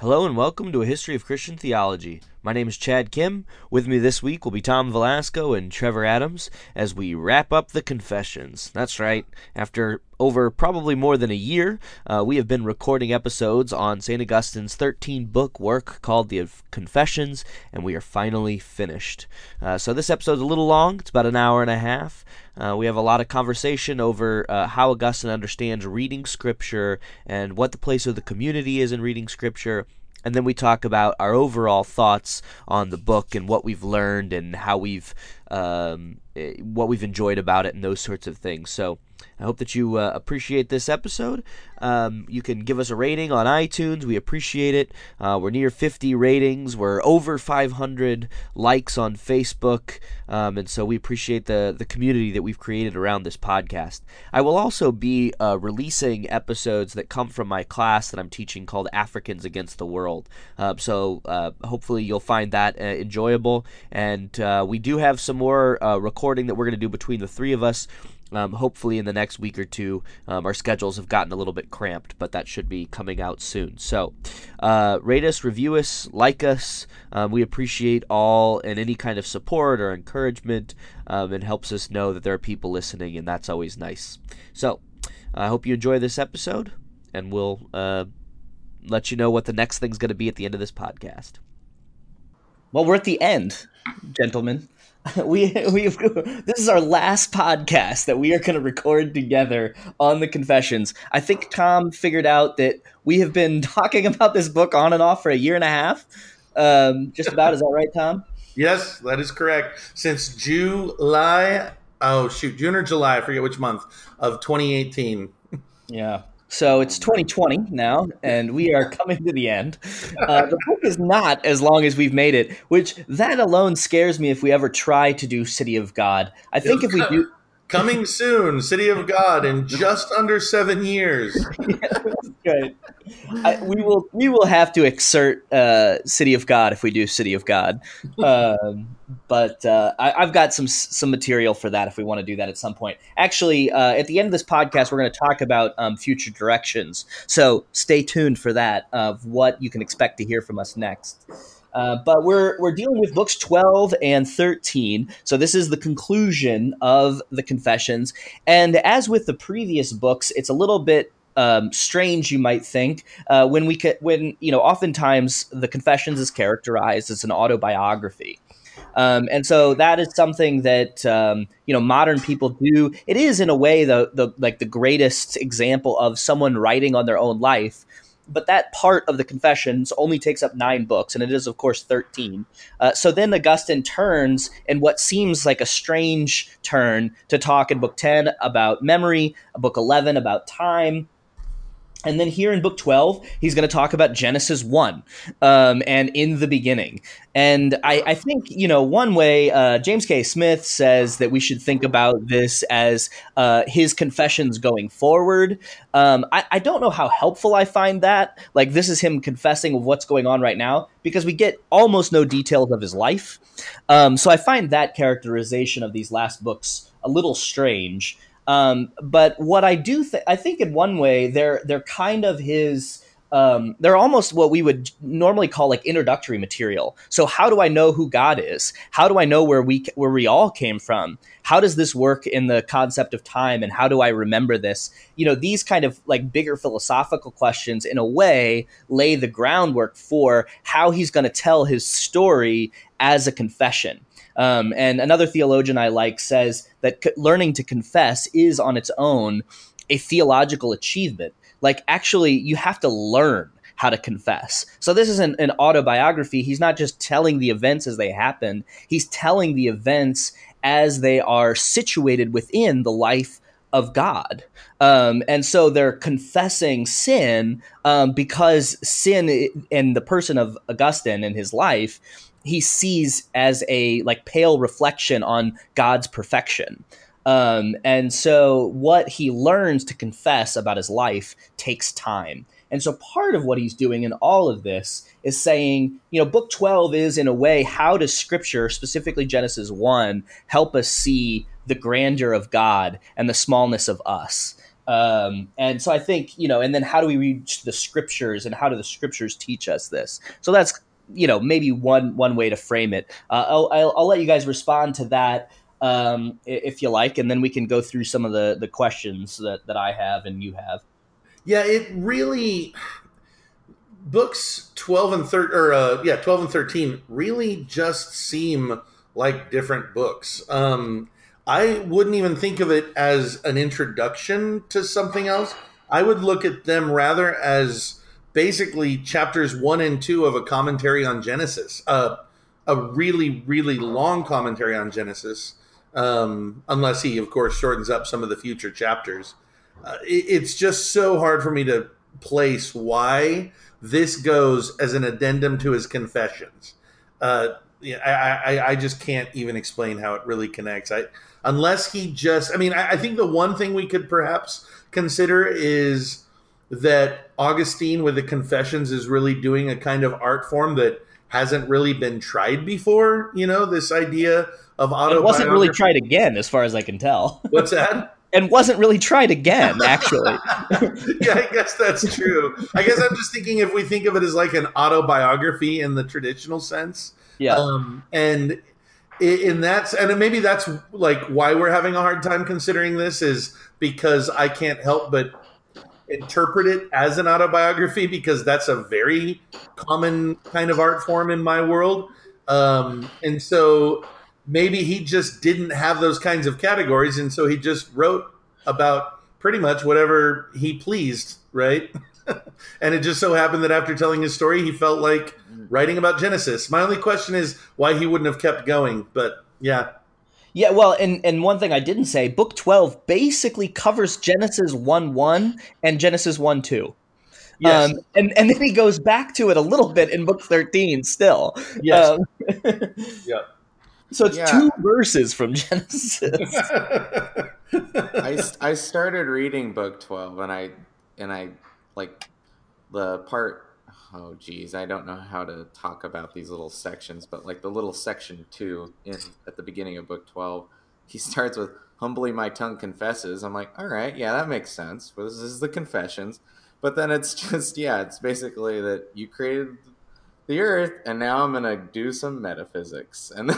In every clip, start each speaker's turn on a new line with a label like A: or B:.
A: Hello and welcome to a history of Christian theology. My name is Chad Kim. With me this week will be Tom Velasco and Trevor Adams as we wrap up the confessions. That's right. After over probably more than a year, uh, we have been recording episodes on St. Augustine's 13 book work called The Confessions, and we are finally finished. Uh, so this episode's a little long, it's about an hour and a half. Uh, we have a lot of conversation over uh, how Augustine understands reading Scripture and what the place of the community is in reading Scripture. And then we talk about our overall thoughts on the book and what we've learned and how we've um, eh, what we've enjoyed about it and those sorts of things. So I hope that you uh, appreciate this episode. Um, you can give us a rating on iTunes. We appreciate it. Uh, we're near 50 ratings. We're over 500 likes on Facebook. Um, and so we appreciate the, the community that we've created around this podcast. I will also be uh, releasing episodes that come from my class that I'm teaching called Africans Against the World. Uh, so uh, hopefully you'll find that uh, enjoyable. And we do have some more recording that we're going to do between the three of us. Um, hopefully, in the next week or two, um, our schedules have gotten a little bit cramped, but that should be coming out soon. So, uh, rate us, review us, like us. Um, we appreciate all and any kind of support or encouragement. Um, it helps us know that there are people listening, and that's always nice. So, I hope you enjoy this episode, and we'll uh, let you know what the next thing's going to be at the end of this podcast.
B: Well, we're at the end, gentlemen. we we this is our last podcast that we are going to record together on the confessions. I think Tom figured out that we have been talking about this book on and off for a year and a half. Um, just about is that right, Tom?
C: Yes, that is correct. Since July, oh shoot, June or July, I forget which month of 2018.
B: Yeah. So it's 2020 now, and we are coming to the end. Uh, the book is not as long as we've made it, which that alone scares me if we ever try to do City of God. I think if we do.
C: Coming soon, City of God in just under seven years.
B: I, we will we will have to exert uh, City of God if we do City of God, um, but uh, I, have got some some material for that if we want to do that at some point. Actually, uh, at the end of this podcast, we're going to talk about um, future directions. So stay tuned for that of what you can expect to hear from us next. Uh, but we're we're dealing with books 12 and 13 so this is the conclusion of the confessions and as with the previous books it's a little bit um, strange, you might think, uh, when we ca- when you know, oftentimes the Confessions is characterized as an autobiography. Um, and so that is something that um, you know modern people do. It is in a way the the like the greatest example of someone writing on their own life. But that part of the Confessions only takes up nine books, and it is of course thirteen. Uh, so then Augustine turns in what seems like a strange turn to talk in Book ten about memory, Book eleven about time, and then here in book 12, he's going to talk about Genesis 1 um, and in the beginning. And I, I think, you know, one way uh, James K. Smith says that we should think about this as uh, his confessions going forward. Um, I, I, don't know how helpful I find that. Like, this is him confessing of what's going on right now because we get almost no details of his life. Um, so I find that characterization of these last books a little strange. Um, but what I do, I think in one way they're they're kind of his. Um, they're almost what we would normally call like introductory material. So how do I know who God is? How do I know where we where we all came from? How does this work in the concept of time? And how do I remember this? You know, these kind of like bigger philosophical questions, in a way, lay the groundwork for how he's going to tell his story as a confession. Um, and another theologian I like says that c- learning to confess is on its own a theological achievement. Like, actually, you have to learn how to confess. So this isn't an autobiography. He's not just telling the events as they happen, he's telling the events as they are situated within the life of God. Um, and so they're confessing sin um, because sin in the person of Augustine and his life he sees as a like pale reflection on God's perfection. Um, and so what he learns to confess about his life takes time. And so part of what he's doing in all of this is saying, you know, book 12 is in a way, how does scripture, specifically Genesis 1, help us see the grandeur of God and the smallness of us? Um, and so I think, you know, and then how do we reach the scriptures and how do the scriptures teach us this? So that's, you know, maybe one, one way to frame it. Uh, I'll, I'll, I'll, let you guys respond to that um, if you like, and then we can go through some of the, the questions that, that I have and you have.
C: Yeah, it really, books 12 and 13, or uh, yeah, 12 and 13 really just seem like different books. Um, I wouldn't even think of it as an introduction to something else. I would look at them rather as basically chapters one and two of a commentary on Genesis, uh, a really, really long commentary on Genesis, um, unless he, of course, shortens up some of the future chapters. Uh, it, it's just so hard for me to place why this goes as an addendum to his confessions. Uh, I, I, I just can't even explain how it really connects. I unless he just, I mean, I, I think the one thing we could perhaps consider is that Augustine with the Confessions is really doing a kind of art form that hasn't really been tried before. You know, this idea of auto.
B: It wasn't really tried again, as far as I can tell.
C: What's that?
B: and wasn't really tried again, actually.
C: yeah, I guess that's true. I guess I'm just thinking if we think of it as like an autobiography in the traditional sense.
B: Yeah.
C: Um, and in that and maybe that's like why we're having a hard time considering this is because i can't help but interpret it as an autobiography because that's a very common kind of art form in my world um, and so maybe he just didn't have those kinds of categories and so he just wrote about pretty much whatever he pleased right and it just so happened that after telling his story, he felt like writing about Genesis. My only question is why he wouldn't have kept going. But yeah.
B: Yeah, well, and, and one thing I didn't say, book 12 basically covers Genesis 1 1 and Genesis 1 2. Yes. Um, and, and then he goes back to it a little bit in book 13 still.
C: Yes. Um, yeah.
B: So it's yeah. two verses from Genesis.
D: I, I started reading book 12 and I and I like the part oh geez i don't know how to talk about these little sections but like the little section two in at the beginning of book 12 he starts with humbly my tongue confesses. I'm like all right yeah that makes sense. Well, this is the confessions. But then it's just yeah it's basically that you created the earth and now i'm gonna do some metaphysics. And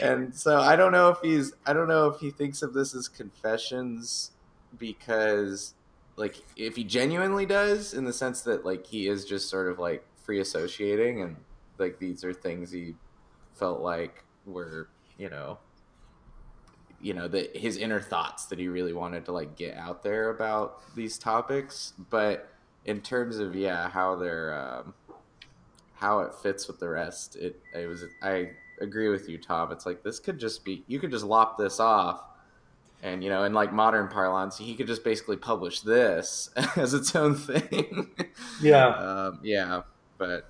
D: and so i don't know if he's i don't know if he thinks of this as confessions because like if he genuinely does in the sense that like he is just sort of like free associating and like these are things he felt like were you know you know that his inner thoughts that he really wanted to like get out there about these topics. But in terms of yeah how they're um, how it fits with the rest it it was i agree with you tom. It's like this could just be you could just lop this off and you know in like modern parlance he could just basically publish this as its own thing.
C: Yeah.
D: Um, yeah but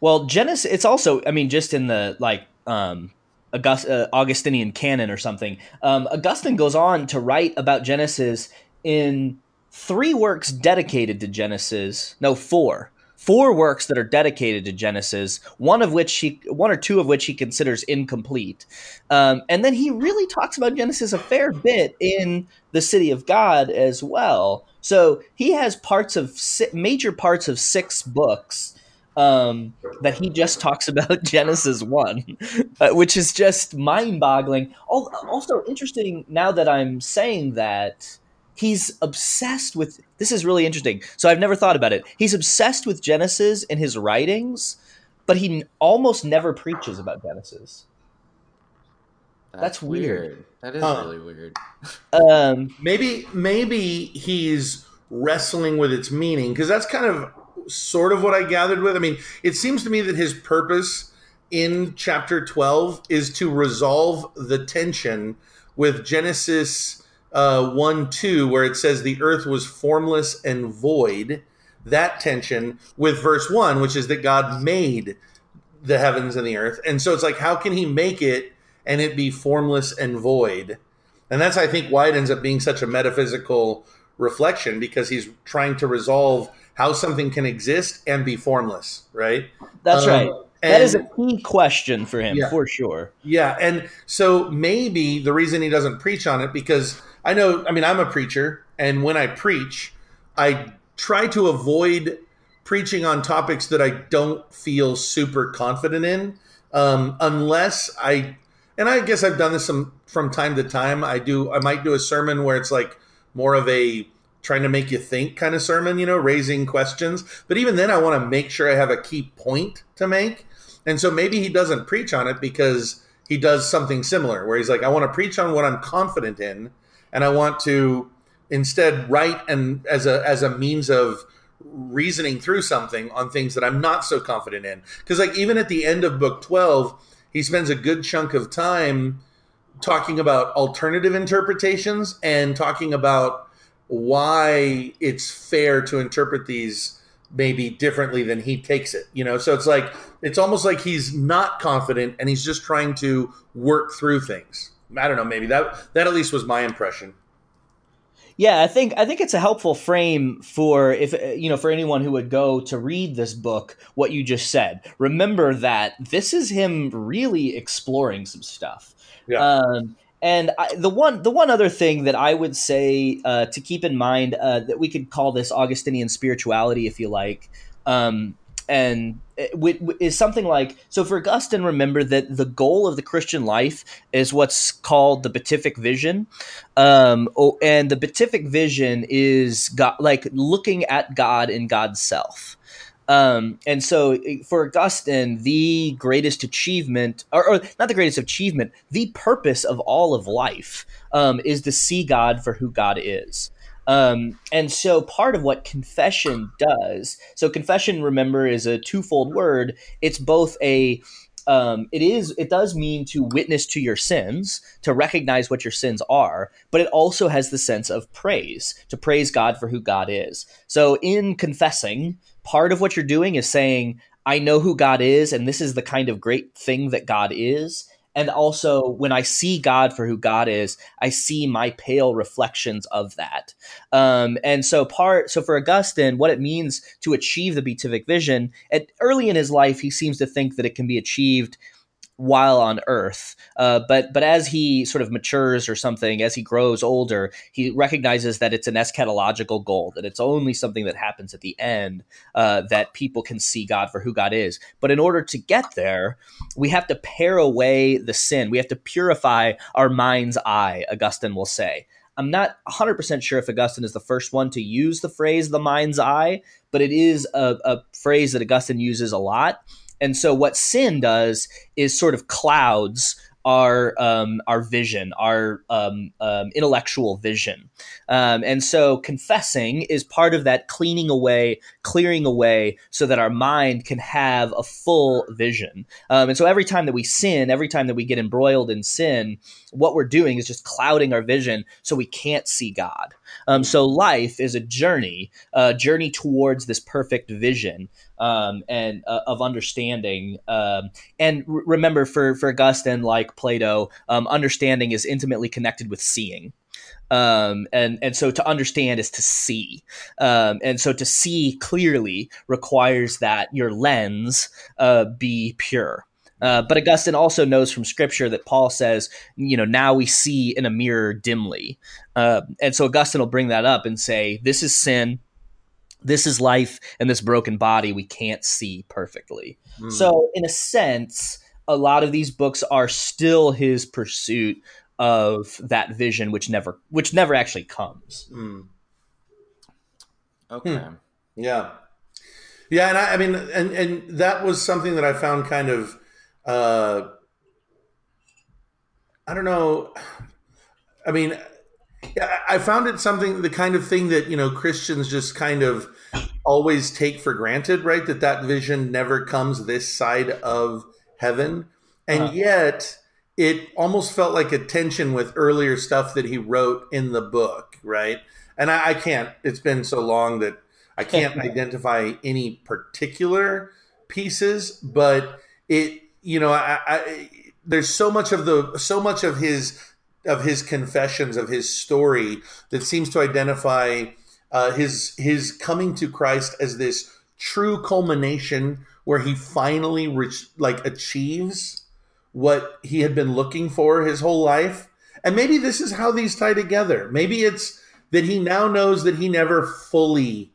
B: well genesis it's also i mean just in the like um August, uh, augustinian canon or something um, augustine goes on to write about genesis in three works dedicated to genesis no four four works that are dedicated to Genesis, one of which he, one or two of which he considers incomplete. Um, and then he really talks about Genesis a fair bit in the City of God as well. So he has parts of major parts of six books um, that he just talks about Genesis one, uh, which is just mind boggling. Also interesting now that I'm saying that he's obsessed with this is really interesting so i've never thought about it. He's obsessed with genesis in his writings but he almost never preaches about genesis. That's, that's weird. weird.
D: that is really weird.
B: Um,
C: maybe maybe he's wrestling with its meaning because that's kind of sort of what i gathered with. I mean it seems to me that his purpose in chapter 12 is to resolve the tension with genesis uh, 1 2, where it says the earth was formless and void, that tension with verse 1, which is that God made the heavens and the earth. And so it's like, how can he make it and it be formless and void? And that's, I think, why it ends up being such a metaphysical reflection because he's trying to resolve how something can exist and be formless, right?
B: That's um, right. And, that is a key question for him, yeah, for sure.
C: Yeah. And so maybe the reason he doesn't preach on it, because I know. I mean, I'm a preacher, and when I preach, I try to avoid preaching on topics that I don't feel super confident in, um, unless I. And I guess I've done this some from time to time. I do. I might do a sermon where it's like more of a trying to make you think kind of sermon, you know, raising questions. But even then, I want to make sure I have a key point to make. And so maybe he doesn't preach on it because he does something similar, where he's like, I want to preach on what I'm confident in, and I want to instead write and as a as a means of reasoning through something on things that I'm not so confident in. Because like even at the end of book twelve, he spends a good chunk of time talking about alternative interpretations and talking about why it's fair to interpret these maybe differently than he takes it you know so it's like it's almost like he's not confident and he's just trying to work through things i don't know maybe that that at least was my impression
B: yeah, I think I think it's a helpful frame for if you know for anyone who would go to read this book what you just said. Remember that this is him really exploring some stuff.
C: Yeah.
B: Um, and I, the one the one other thing that I would say uh, to keep in mind uh, that we could call this Augustinian spirituality, if you like, um, and is something like so. For Augustine, remember that the goal of the Christian life is what's called the beatific vision, um, and the beatific vision is God, like looking at God in God's self. Um, and so for Augustine, the greatest achievement, or, or, not the greatest achievement, the purpose of all of life um, is to see God for who God is. Um, and so part of what confession does, so confession, remember, is a twofold word. It's both a um, it is it does mean to witness to your sins to recognize what your sins are but it also has the sense of praise to praise god for who god is so in confessing part of what you're doing is saying, I know who God is, and this is the kind of great thing that God is. And also, when I see God for who God is, I see my pale reflections of that. Um, and so, part so for Augustine, what it means to achieve the beatific vision, at, early in his life, he seems to think that it can be achieved while on Earth. Uh, but but as he sort of matures or something, as he grows older, he recognizes that it's an eschatological goal, that it's only something that happens at the end, uh, that people can see God for who God is. But in order to get there, we have to pare away the sin. We have to purify our mind's eye. Augustine will say. I'm not 100% sure if Augustine is the first one to use the phrase the mind's eye, but it is a, a phrase that Augustine uses a lot. And so what sin does is sort of clouds our um, our vision, our um, um, intellectual vision, um, and so confessing is part of that cleaning away, clearing away, so that our mind can have a full vision. Um, and so every time that we sin, every time that we get embroiled in sin, what we're doing is just clouding our vision, so we can't see God. Um, so life is a journey, a journey towards this perfect vision um, and uh, of understanding. Um, and r- remember, for for Augustine, like Plato, um, understanding is intimately connected with seeing. Um, and and so to understand is to see, um, and so to see clearly requires that your lens uh, be pure. Uh, but Augustine also knows from Scripture that Paul says, you know, now we see in a mirror dimly, uh, and so Augustine will bring that up and say, this is sin this is life and this broken body we can't see perfectly. Mm. So, in a sense, a lot of these books are still his pursuit of that vision, which never, which never actually comes.
C: Mm.
D: Okay. Hmm.
C: Yeah. Yeah, and I, I, mean, and and that was something that I found kind of, uh, I don't know. I mean, I found it something, the kind of thing that, you know, Christians just kind of always take for granted, right? That that vision never comes this side of heaven. And uh yet it almost felt like a tension with earlier stuff that he wrote in the book, right? And I, I can't, it's been so long that I can't identify any particular pieces, but it, you know, I, I there's so much of the, so much of his of his confessions of his story that seems to identify uh, his his coming to Christ as this true culmination where he finally reach, like achieves what he had been looking for his whole life And maybe this is how these tie together. Maybe it's that he now knows that he never fully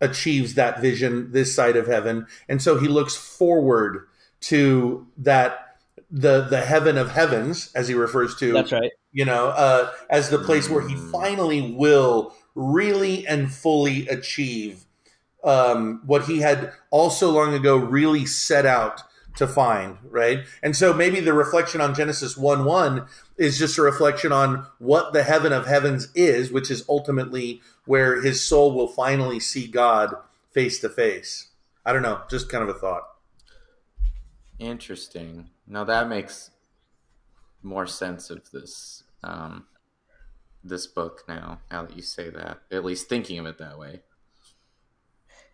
C: achieves that vision this side of heaven, and so he looks forward to that the the heaven of heavens, as he refers to.
B: That's right.
C: You know, uh, as the place where he finally will really and fully achieve um, what he had also long ago really set out to find, right? And so maybe the reflection on Genesis 1 1 is just a reflection on what the heaven of heavens is, which is ultimately where his soul will finally see God face to face. I don't know, just kind of a thought.
D: Interesting. Now that makes more sense of this um, this book now. Now that you say that, at least thinking of it that way.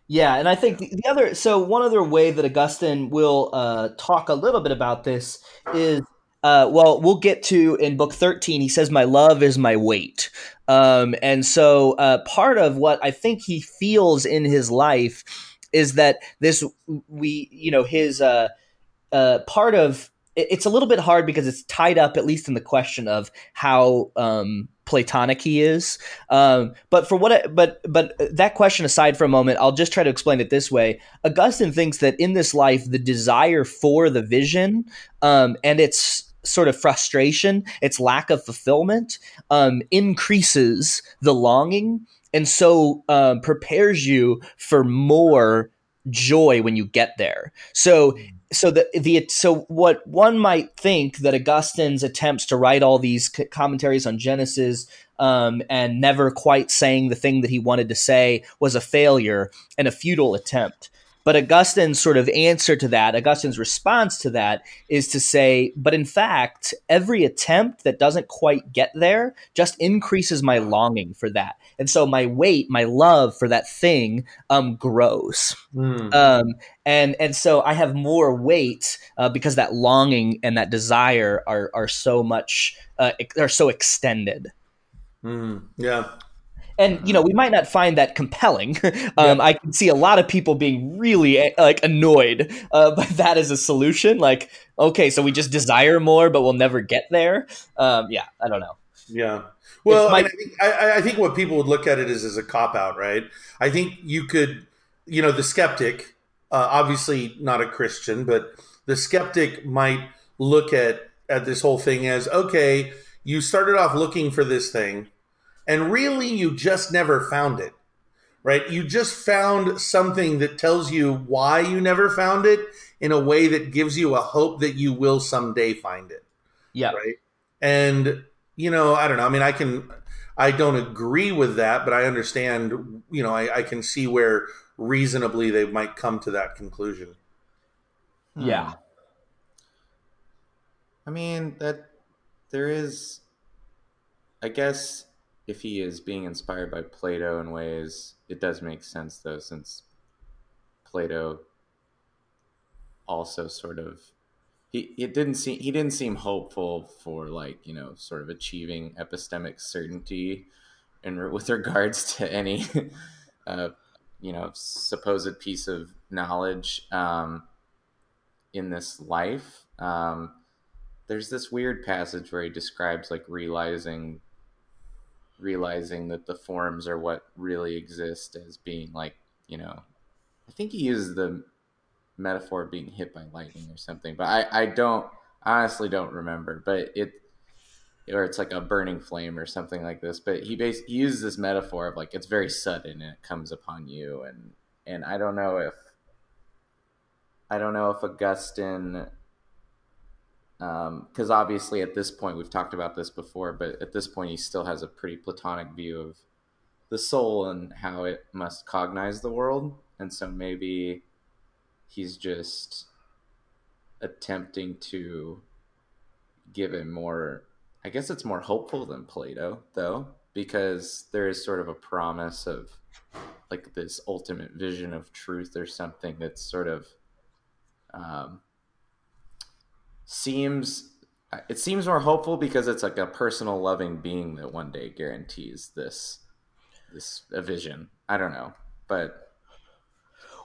B: Yeah, and I think the, the other so one other way that Augustine will uh, talk a little bit about this is uh, well, we'll get to in book 13, he says, My love is my weight. Um, and so uh, part of what I think he feels in his life is that this, we, you know, his uh, uh, part of it's a little bit hard because it's tied up, at least in the question of how um, Platonic he is. Um, but for what, I, but but that question aside for a moment, I'll just try to explain it this way. Augustine thinks that in this life, the desire for the vision um, and its sort of frustration, its lack of fulfillment, um, increases the longing, and so um, prepares you for more joy when you get there. So so the the so what one might think that Augustine's attempts to write all these commentaries on Genesis um, and never quite saying the thing that he wanted to say was a failure and a futile attempt. But Augustine's sort of answer to that, Augustine's response to that is to say, but in fact, every attempt that doesn't quite get there just increases my longing for that. And so my weight, my love for that thing um, grows. Mm. Um, and, and so I have more weight uh, because that longing and that desire are, are so much, uh, are so extended.
C: Mm. Yeah
B: and you know we might not find that compelling. Um, yeah. i can see a lot of people being really eh, like annoyed uh, by that as a solution like okay so we just desire more but we'll never get there. Um, yeah i don't know.
C: Yeah. Well my- I, think, I, I, think what people would look at it is as a cop out right? I think you could you know the skeptic uh, obviously not a christian but the skeptic might look at at this whole thing as okay you started off looking for this thing and really you just never found it right? You just found something that tells you why you never found it in a way that gives you a hope that you will someday find it
B: yeah.
C: right? And you know i don't know. I mean i can i don't agree with that but i understand you know i, I can see where reasonably they might come to that conclusion. Hmm.
B: Yeah.
D: I mean that there is i guess if he is being inspired by Plato in ways, it does make sense though, since Plato also sort of he it didn't seem he didn't seem hopeful for like you know sort of achieving epistemic certainty and with regards to any uh, you know supposed piece of knowledge um, in this life. Um, there's this weird passage where he describes like realizing realizing that the forms are what really exist as being like you know i think he uses the metaphor of being hit by lightning or something but i i don't honestly don't remember but it or it's like a burning flame or something like this but he basically he uses this metaphor of like it's very sudden and it comes upon you and and i don't know if i don't know if augustine because um, obviously at this point we've talked about this before, but at this point he still has a pretty platonic view of the soul and how it must cognize the world, and so maybe he's just attempting to give it more. I guess it's more hopeful than Plato, though, because there is sort of a promise of like this ultimate vision of truth or something that's sort of um, seems it seems more hopeful because it's like a personal loving being that one day guarantees this this a vision. I don't know, but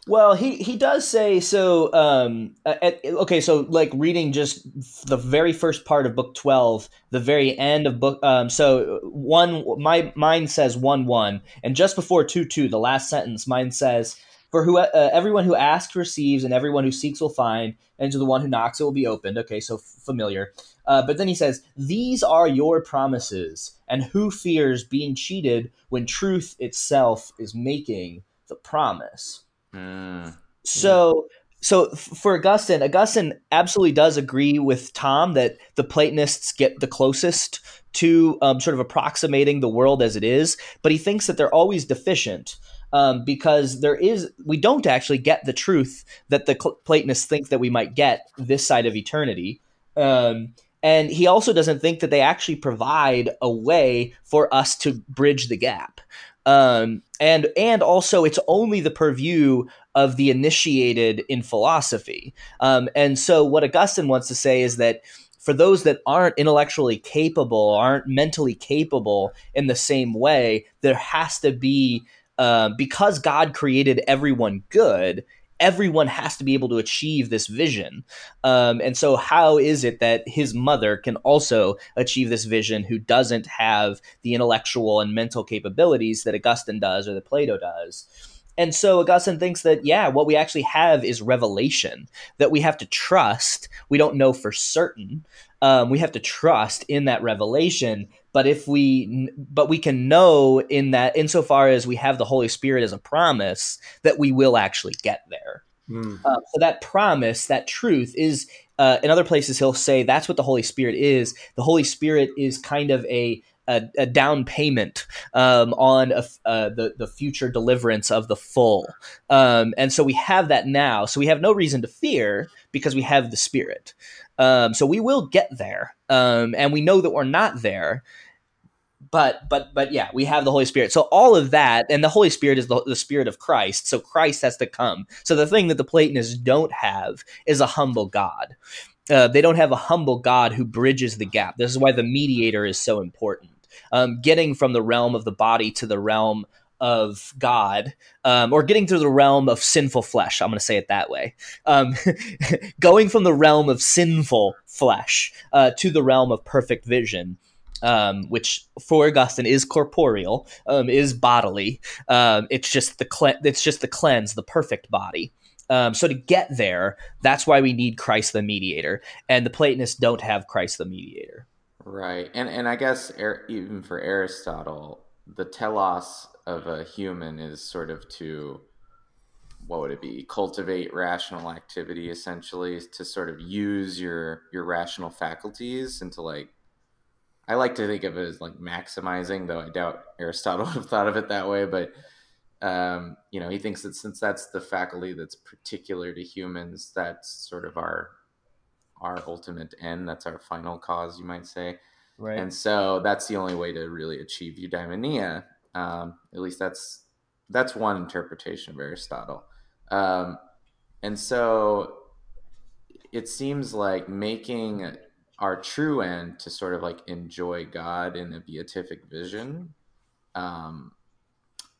B: Well, he he does say so. Um, at, okay, so like reading just the very first part of book twelve, the very end of book. Um, so one, my mine says one one, and just before two two, the last sentence, mine says, "For who uh, everyone who asks receives, and everyone who seeks will find, and to the one who knocks it will be opened." Okay, so f- familiar. Uh, but then he says, "These are your promises, and who fears being cheated when truth itself is making the promise?"
D: Mm.
B: So, so for Augustine, Augustine absolutely does agree with Tom that the Platonists get the closest to um, sort of approximating the world as it is, but he thinks that they're always deficient. Um, because there is, we don't actually get the truth that the Platonists think that we might get this side of eternity. Um, and he also doesn't think that they actually provide a way for us to bridge the gap um, and and also it's only the purview of the initiated in philosophy. Um, and so what Augustine wants to say is that for those that aren't intellectually capable, aren't mentally capable in the same way, there has to be uh, because God created everyone good everyone has to be able to achieve this vision. Um, and so, how is it that his mother can also achieve this vision who doesn't have the intellectual and mental capabilities that Augustine does or that Plato does? And so Augustine thinks that, yeah, what we actually have is revelation that we have to trust. We don't know for certain. Um, we have to trust in that revelation but if we but we can know in that insofar as we have the holy spirit as a promise that we will actually get there mm. uh, so that promise that truth is uh, in other places he'll say that's what the holy spirit is the holy spirit is kind of a a, a down payment um, on a, uh, the the future deliverance of the full, um, and so we have that now. So we have no reason to fear because we have the Spirit. Um, so we will get there, um, and we know that we're not there but but but yeah we have the holy spirit. So all of that and the holy spirit is the, the spirit of christ. So christ has to come. So the thing that the platonists don't have is a humble god. Uh, they don't have a humble god who bridges the gap. This is why the mediator is so important um, getting from the realm of the body to the realm of God, um, or getting through the realm of sinful flesh. I'm going to say it that way. Um, going from the realm of sinful flesh uh, to the realm of perfect vision um, which for Augustine is corporeal, um, is bodily. Um, it's just the cle- it's just the cleanse, the perfect body. Um, so to get there, that's why we need Christ the mediator, and the Platonists don't have Christ the mediator.
D: Right, and and I guess even for Aristotle, the telos of a human is sort of to what would it be cultivate rational activity essentially to sort of use your your rational faculties and to like I like to think of it as like maximizing, though I doubt Aristotle would have thought of it that way. But um, you know, he thinks that since that's the faculty that's particular to humans, that's sort of our our ultimate end. That's our final cause, you might say. Right. And so that's the only way to really achieve eudaimonia. Um, at least that's that's one interpretation of Aristotle. Um, and so it seems like making our true end to sort of like enjoy God in a beatific vision um,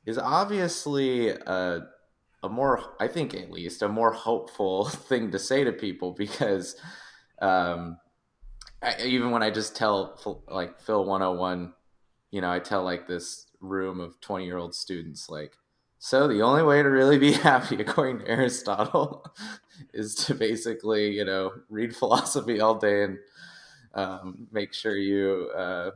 D: is obviously a, a more, I think at least, a more hopeful thing to say to people because um, I, even when I just tell like Phil 101, you know, I tell like this room of 20 year old students, like, so the only way to really be happy, according to Aristotle, is to basically, you know, read philosophy all day and um, make sure you uh,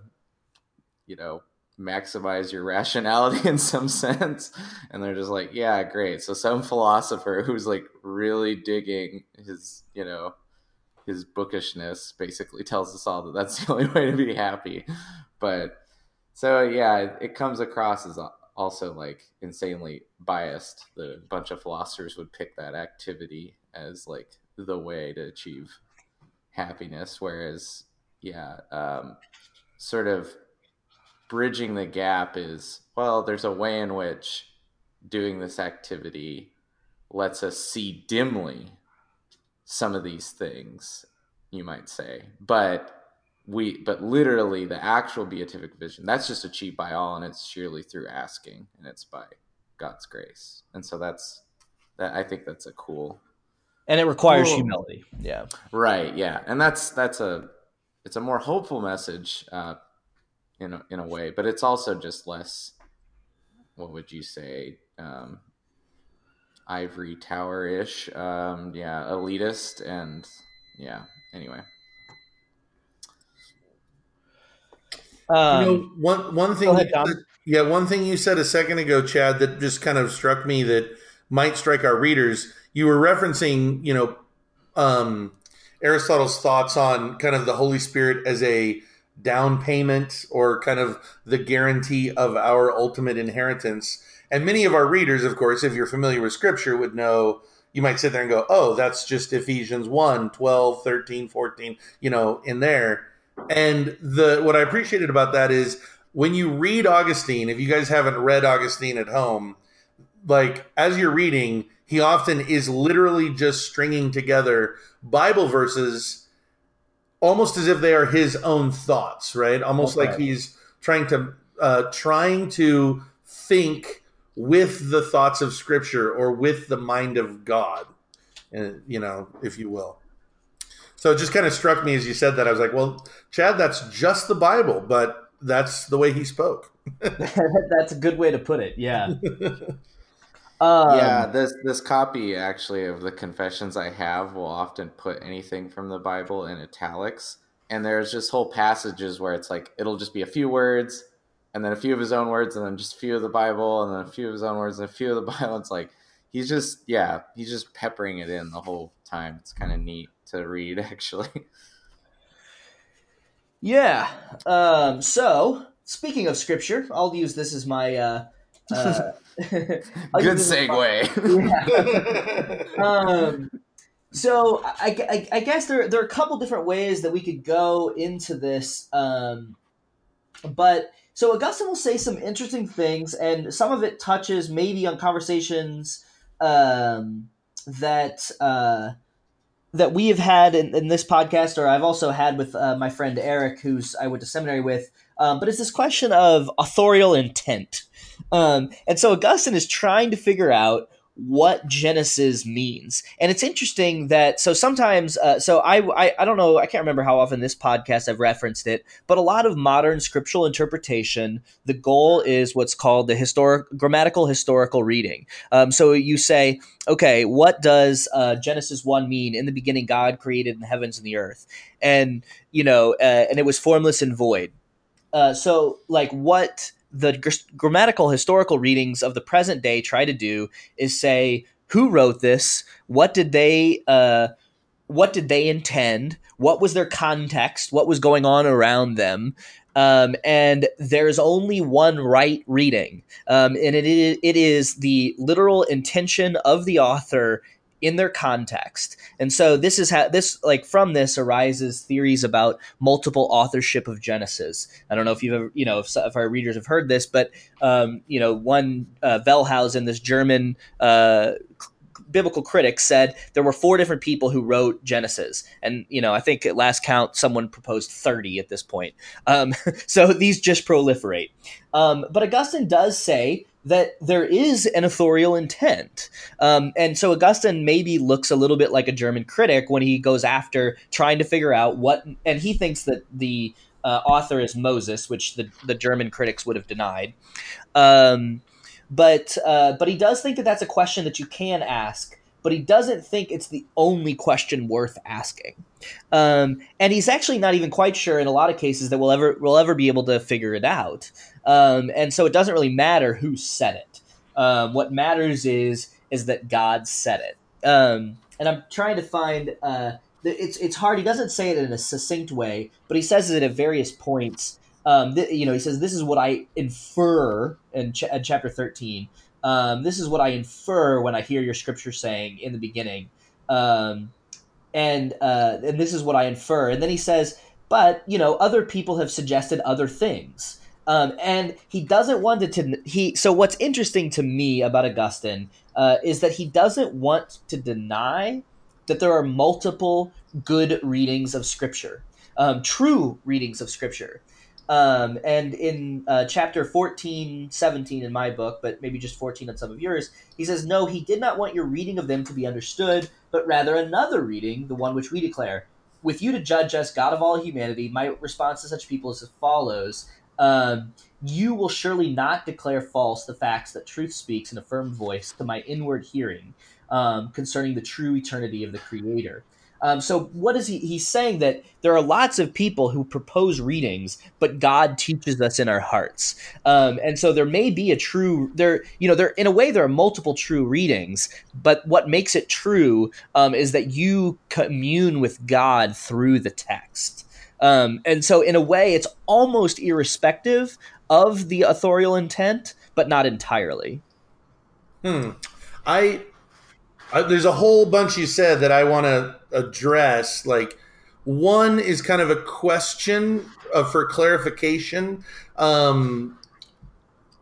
D: you know maximize your rationality in some sense. And they're just like yeah great. So some philosopher who's like really digging his you know his bookishness basically tells us all that that's the only way to be happy. But so yeah it, it comes across as also like insanely biased. The bunch of philosophers would pick that activity as like the way to achieve happiness. Whereas yeah, um, sort of bridging the gap is well, there's a way in which doing this activity lets us see dimly some of these things, you might say, but we but literally the actual beatific vision that's just achieved by all and it's sheerly through asking and it's by god's grace and so that's that I think that's a cool
B: and it requires
D: Cool.
B: humility. Yeah.
D: right. Yeah, and that's that's a it's a more hopeful message uh, in a, in a way, but it's also just less. What would you say? Um, ivory tower ish. Um, yeah, elitist and yeah. Anyway,
B: Um,
C: you know, one one thing.
B: go ahead,
C: you said- yeah, one thing you said a second ago, Chad, that just kind of struck me that might strike our readers. You were referencing, you know, um, Aristotle's thoughts on kind of the Holy Spirit as a down payment or kind of the guarantee of our ultimate inheritance. And many of our readers, of course, if you're familiar with Scripture, would know. You might sit there and go, "Oh, that's just Ephesians 1, 12, 13, 14, you know, in there." And the what I appreciated about that is when you read Augustine, if you guys haven't read Augustine at home, like as you're reading, he often is literally just stringing together Bible verses almost as if they are his own thoughts, right? Almost like he's trying to uh, trying to think with the thoughts of Scripture or with the mind of God, and you know, if you will. So it just kind of struck me as you said that. I was like, well, Chad, that's just the Bible, but that's the way he spoke.
B: That's a good way to put it. Yeah. Um,
D: yeah, this this copy actually of the confessions I have will often put anything from the Bible in italics, and there's just whole passages where it's like it'll just be a few words, and then a few of his own words, and then just a few of the Bible, and then a few of his own words, and a few of the Bible. It's like he's just yeah, he's just peppering it in the whole time. It's kind of neat to read actually.
B: Yeah. Um, so, speaking of scripture, I'll use this as my. Uh, uh,
D: Good
B: use this as my-
D: segue.
B: Yeah. um, so I, I, I guess there, there are a couple different ways that we could go into this. Um, but so Augustine will say some interesting things, and some of it touches maybe on conversations um, that uh, that we have had in, in this podcast, or I've also had with uh, my friend Eric, who's I went to seminary with. Um, but it's this question of authorial intent, um, and so Augustine is trying to figure out what Genesis means. And it's interesting that so sometimes uh, so I, I I don't know I can't remember how often this podcast I've referenced it, but a lot of modern scriptural interpretation the goal is what's called the historic grammatical historical reading. Um, so you say okay, what does uh, Genesis one mean? In the beginning, God created the heavens and the earth, and you know, uh, and it was formless and void. Uh, so like what the gr- grammatical historical readings of the present day try to do is say who wrote this? What did they uh, what did they intend? What was their context? What was going on around them? Um, and there's only one right reading. Um, and it is, it is the literal intention of the author in their context. And so this is how this like from this arises theories about multiple authorship of genesis. I don't know if you've ever you know if, if our readers have heard this but um, you know one uh, Wellhausen, this german uh, biblical critics said there were four different people who wrote genesis. And you know i think at last count someone proposed 30 at this point. Um, so these just proliferate. Um, but augustine does say that there is an authorial intent. Um, and so augustine maybe looks a little bit like a german critic when he goes after trying to figure out what and he thinks that the uh, author is moses which the, the german critics would have denied. Um, but uh, but he does think that that's a question that you can ask but he doesn't think it's the only question worth asking. Um, and he's actually not even quite sure in a lot of cases that we'll ever we'll ever be able to figure it out. Um, and so it doesn't really matter who said it. Um, what matters is is that god said it. Um, and i'm trying to find uh, it's it's hard. He doesn't say it in a succinct way but he says it at various points um, th- you know, he says, "This is what I infer in, ch- in chapter thirteen. Um, this is what I infer when I hear your scripture saying in the beginning, um, and uh, and this is what I infer." And then he says, "But you know, other people have suggested other things." Um, and he doesn't want to, to he so what's interesting to me about augustine uh, is that he doesn't want to deny that there are multiple good readings of scripture um, true readings of scripture Um, and in uh, chapter 14, 17 in my book, but maybe just 14 on some of yours, he says, No, he did not want your reading of them to be understood, but rather another reading, the one which we declare. With you to judge us, God of all humanity, my response to such people is as follows um, You will surely not declare false the facts that truth speaks in a firm voice to my inward hearing um, concerning the true eternity of the Creator. Um, so what is he? He's saying that there are lots of people who propose readings, but God teaches us in our hearts, um, and so there may be a true there. You know, there in a way there are multiple true readings, but what makes it true um, is that you commune with God through the text, um, and so in a way it's almost irrespective of the authorial intent, but not entirely.
C: Hmm. I, I there's a whole bunch you said that I want to address. Like one is kind of a question uh, for clarification um,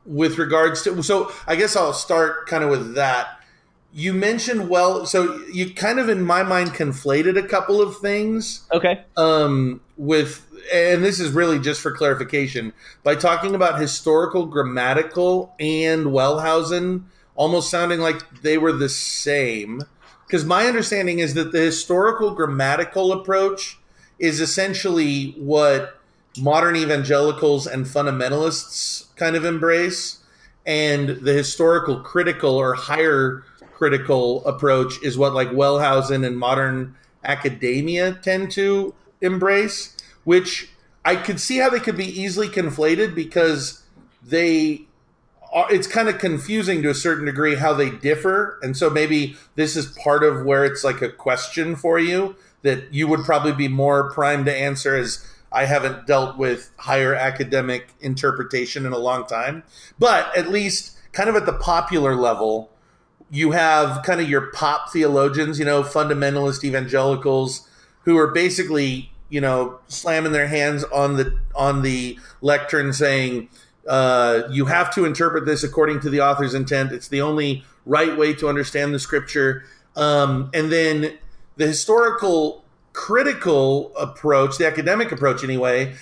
C: with regards to. So I guess I'll start kind of with that. You mentioned well, so you kind of in my mind conflated a couple of things.
B: Okay.
C: Um, with and this is really just for clarification by talking about historical, grammatical, and Wellhausen almost sounding like they were the same. Because my understanding is that the historical grammatical approach is essentially what modern evangelicals and fundamentalists kind of embrace and the historical critical or higher critical approach is what like wellhausen and modern academia tend to embrace which i could see how they could be easily conflated because they it's kind of confusing to a certain degree how they differ and so maybe this is part of where it's like a question for you that you would probably be more primed to answer as i haven't dealt with higher academic interpretation in a long time. But at least kind of at the popular level you have kind of your pop theologians you know fundamentalist evangelicals who are basically you know slamming their hands on the on the lectern saying uh, you have to interpret this according to the author's intent. It's the only right way to understand the scripture. Um, and then the historical critical approach, the academic approach anyway,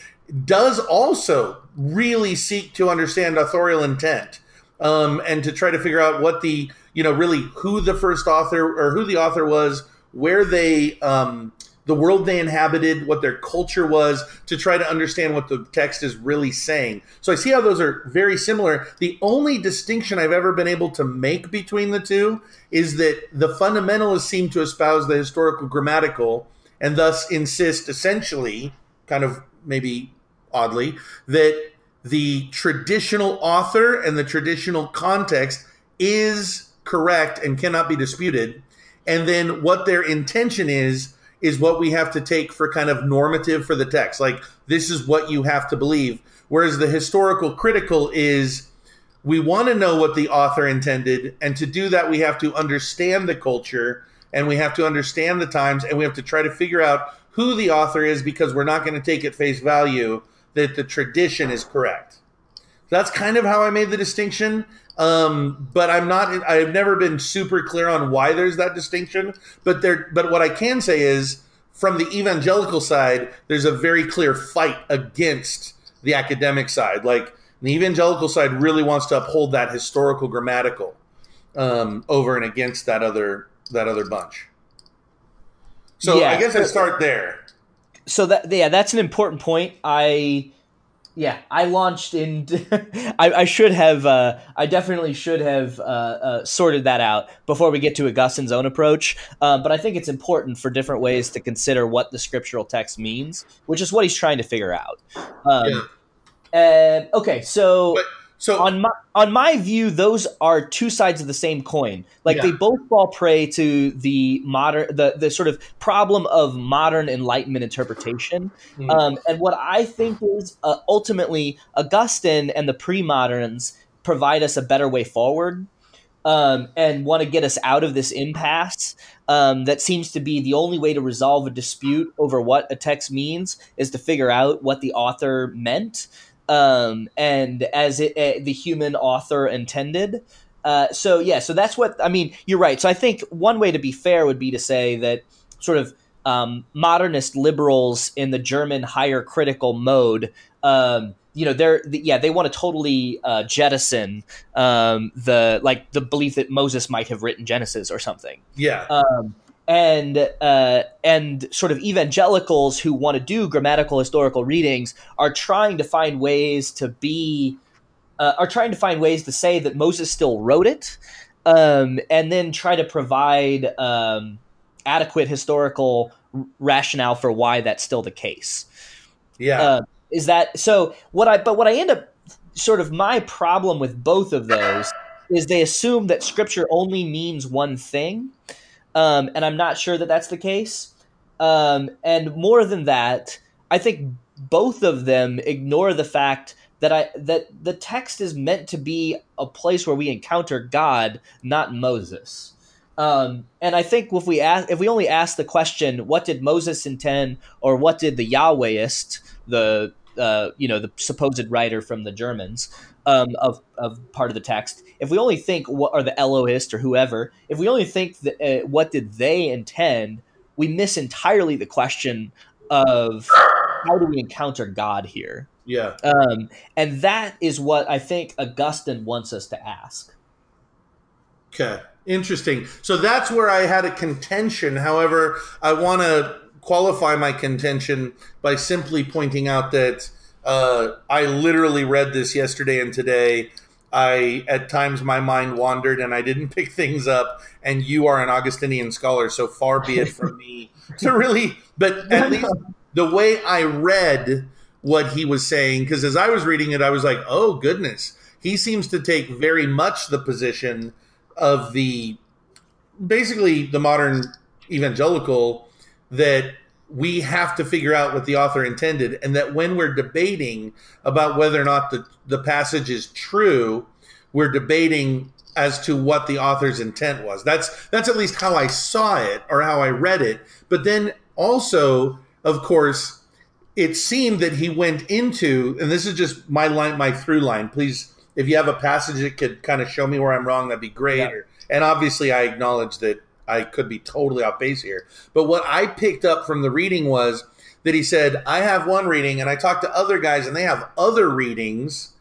C: does also really seek to understand authorial intent um, and to try to figure out what the, you know, really who the first author or who the author was, where they um, the world they inhabited, what their culture was, to try to understand what the text is really saying. So I see how those are very similar. The only distinction I've ever been able to make between the two is that the fundamentalists seem to espouse the historical grammatical and thus insist essentially, kind of maybe oddly, that the traditional author and the traditional context is correct and cannot be disputed. And then what their intention is is what we have to take for kind of normative for the text. Like this is what you have to believe. Whereas the historical critical is we want to know what the author intended, and to do that we have to understand the culture and we have to understand the times and we have to try to figure out who the author is because we're not going to take at face value that the tradition is correct. That's kind of how I made the distinction. Um, but I'm not. I've never been super clear on why there's that distinction. But there. But what I can say is, from the evangelical side, there's a very clear fight against the academic side. Like the evangelical side really wants to uphold that historical grammatical um, over and against that other that other bunch. So yeah. I guess I start there.
B: So that yeah, that's an important point. I yeah, I launched in. I, I, should have. Uh, I definitely should have uh, uh, sorted that out before we get to Augustine's own approach. Um, but I think it's important for different ways to consider what the scriptural text means, which is what he's trying to figure out. Um, yeah. And okay, so. But- so on my on my view, those are two sides of the same coin. Like yeah. they both fall prey to the modern the the sort of problem of modern Enlightenment interpretation. Mm. Um, and what I think is uh, ultimately Augustine and the pre-moderns provide us a better way forward. Um, and want to get us out of this impasse um, that seems to be the only way to resolve a dispute over what a text means is to figure out what the author meant um, and as it, uh, the human author intended. Uh, so yeah, so that's what I mean. You're right. So I think one way to be fair would be to say that sort of um, modernist liberals in the German higher critical mode. Um, you know, they're yeah, they want to totally uh, jettison um, the like the belief that Moses might have written Genesis or something.
C: Yeah.
B: Um, and uh, and sort of evangelicals who want to do grammatical historical readings are trying to find ways to be uh, are trying to find ways to say that Moses still wrote it, um, and then try to provide um, adequate historical r- rationale for why that's still the case.
C: yeah.
B: Uh, is that so? What I but what I end up sort of my problem with both of those is they assume that scripture only means one thing, um, and I'm not sure that that's the case. Um, and more than that, I think both of them ignore the fact that I that the text is meant to be a place where we encounter God, not Moses. Um, and I think if we ask, if we only ask the question, what did Moses intend, or what did the Yahwehist, the uh, you know the supposed writer from the Germans um, of of part of the text, if we only think what are the Elohist or whoever, if we only think that uh, what did they intend, we miss entirely the question of how do we encounter God here.
C: yeah.
B: Um, and that is what I think Augustine wants us to ask.
C: Okay, interesting. So that's where I had a contention. However, I want to qualify my contention by simply pointing out that uh, I literally read this yesterday and today. I at times my mind wandered and I didn't pick things up. And you are an Augustinian scholar, so far be it from me to really. But at least the way I read what he was saying, because as I was reading it, I was like, "Oh goodness." He seems to take very much the position of the basically the modern evangelical that we have to figure out what the author intended and that when we're debating about whether or not the, the passage is true we're debating as to what the author's intent was. That's that's at least how i saw it or how i read it. But then also of course it seemed that he went into and this is just my line my through line. Please if you have a passage that could kind of show me where i'm wrong that'd be great.
B: Yeah.
C: Or- and obviously i acknowledge that i could be totally off base here. But what i picked up from the reading was that he said i have one reading and i talked to other guys and they have other readings.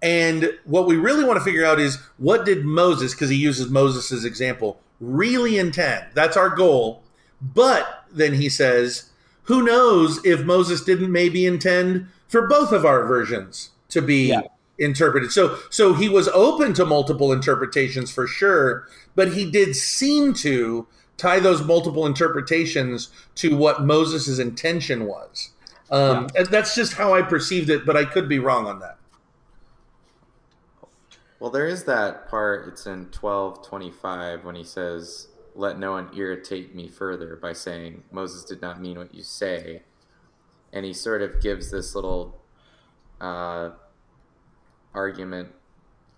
C: And what we really want to figure out is what did moses because he uses moses as example really intend? That's our goal. But then he says who knows if moses didn't maybe intend for both of our versions to be
B: Yeah.
C: Interpreted. So so he was open to multiple interpretations for sure but he did seem to tie those multiple interpretations to what moses' intention was. Um, and that's just how i perceived it but i could be wrong on that.
D: Well, there is that part. It's in twelve twenty five when he says, "Let no one irritate me further by saying Moses did not mean what you say," and he sort of gives this little uh, argument.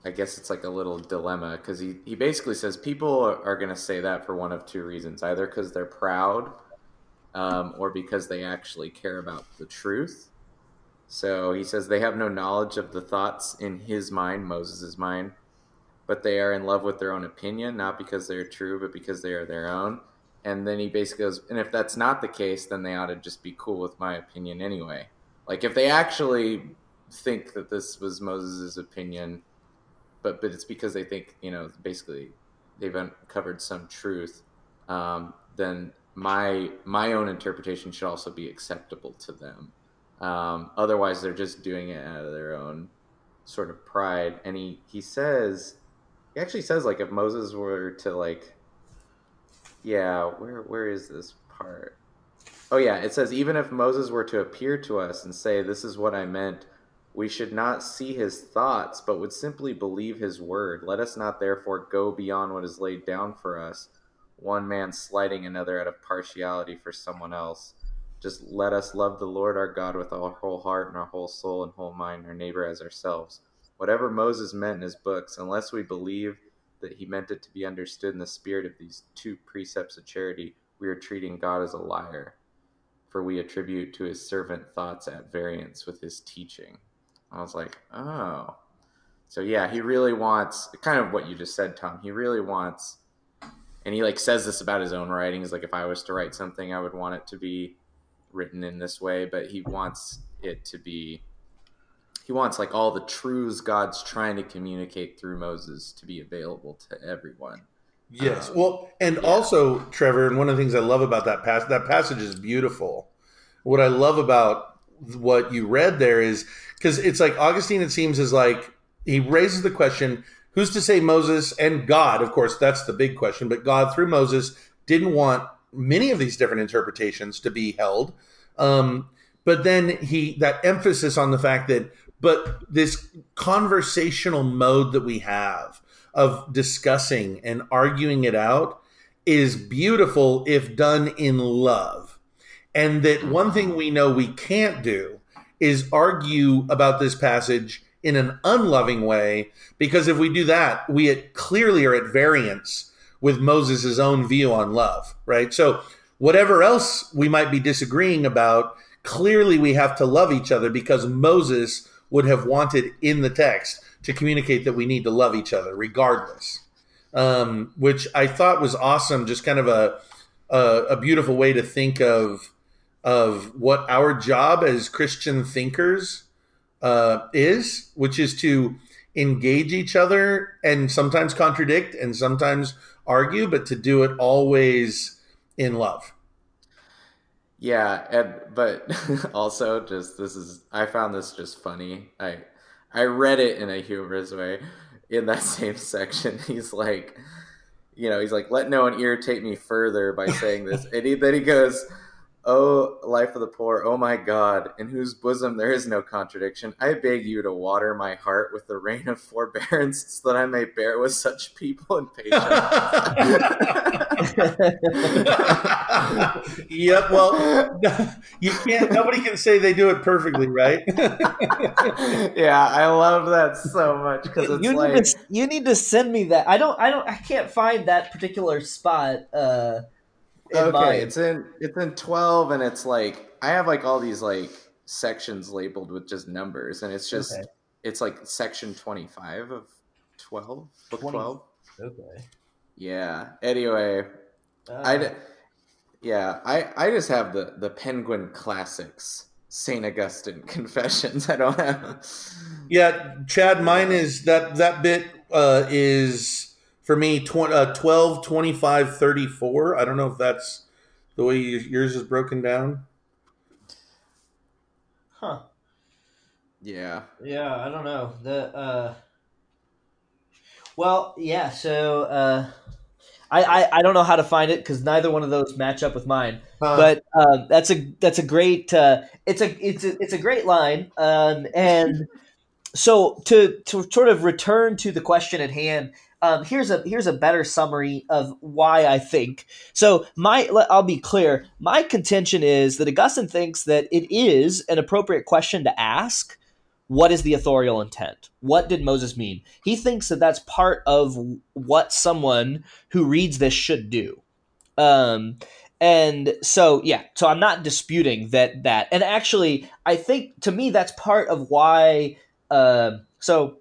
D: I guess it's like a little dilemma because he, he basically says people are, are going to say that for one of two reasons either because they're proud um, or because they actually care about the truth. So he says they have no knowledge of the thoughts in his mind, Moses' mind, but they are in love with their own opinion, not because they're true, but because they are their own. And then he basically goes, and if that's not the case, then they ought to just be cool with my opinion anyway. Like if they actually think that this was Moses' opinion, but but it's because they think you know basically they've uncovered some truth, um, then my my own interpretation should also be acceptable to them. Um, otherwise, they're just doing it out of their own sort of pride. And he he says he actually says like if Moses were to like yeah where where is this part oh yeah it says even if Moses were to appear to us and say this is what I meant we should not see his thoughts but would simply believe his word let us not therefore go beyond what is laid down for us one man slighting another out of partiality for someone else just let us love the Lord our God with our whole heart and our whole soul and whole mind, our neighbor as ourselves. Whatever Moses meant in his books, unless we believe that he meant it to be understood in the spirit of these two precepts of charity, we are treating God as a liar, for we attribute to his servant thoughts at variance with his teaching. I was like, oh. So, yeah, he really wants kind of what you just said, Tom. He really wants and he like says this about his own writings. Like if I was to write something, I would want it to be written in this way, but he wants it to be. He wants like all the truths God's trying to communicate through Moses to be available to everyone.
C: Yes.
D: Um,
C: Well, and
D: yeah.
C: also Trevor, and one of the things I love about that pass that passage is beautiful. What I love about what you read there is because it's like Augustine. It seems is like he raises the question: Who's to say Moses and God? Of course, that's the big question. But God through Moses didn't want many of these different interpretations to be held. Um, but then he that emphasis on the fact that but this conversational mode that we have of discussing and arguing it out is beautiful if done in love. And that one thing we know we can't do is argue about this passage in an unloving way, because if we do that, we clearly are at variance with Moses' own view on love, right? So, whatever else we might be disagreeing about, clearly we have to love each other because Moses would have wanted in the text to communicate that we need to love each other regardless um, which I thought was awesome. Just kind of a, a a beautiful way to think of of what our job as Christian thinkers uh, is, which is to engage each other and sometimes contradict and sometimes argue, but to do it always in love.
D: Yeah, and but also just this is I found this just funny. I I read it in a humorous way. In that same section, he's like, you know, he's like, let no one irritate me further by saying this, and he, then he goes, "Oh, life of the poor, oh my God, in whose bosom there is no contradiction. I beg you to water my heart with the rain of forbearance, so that I may bear with such people in patience."
C: yep. Well, you can't. Nobody can say they do it perfectly, right?
D: yeah, I love that so much because it's
B: you
D: like
B: need to you need to send me that. I don't I don't I can't find that particular spot. Uh, in
D: okay, it's in it's in twelve, and it's like I have like all these like sections labeled with just numbers, and it's just
B: Okay.
D: it's like section twenty five of twelve, book
B: 20
D: twelve.
B: okay.
D: Yeah. Anyway,
B: Uh,
D: I yeah I I just have the the Penguin classics. Saint Augustine Confessions. I don't have.
C: Yeah, Chad, mine is that that bit uh, is for me tw- uh, 12, 25, 34. I don't know if that's the way you, yours is broken down.
B: huh.
D: Yeah.
B: Yeah, I don't know. The uh Well, yeah, so uh I, I, I don't know how to find it because neither one of those match up with mine.
C: Uh,
B: But um, that's a that's a great uh, it's a it's a it's a great line. Um, and so to to sort of return to the question at hand, um, here's a here's a better summary of why I think. So my I'll be clear. My contention is that Augustine thinks that it is an appropriate question to ask. What is the authorial intent? What did Moses mean? He thinks that that's part of what someone who reads this should do. Um, and so yeah, so I'm not disputing that that. And actually, I think to me that's part of why. Uh, so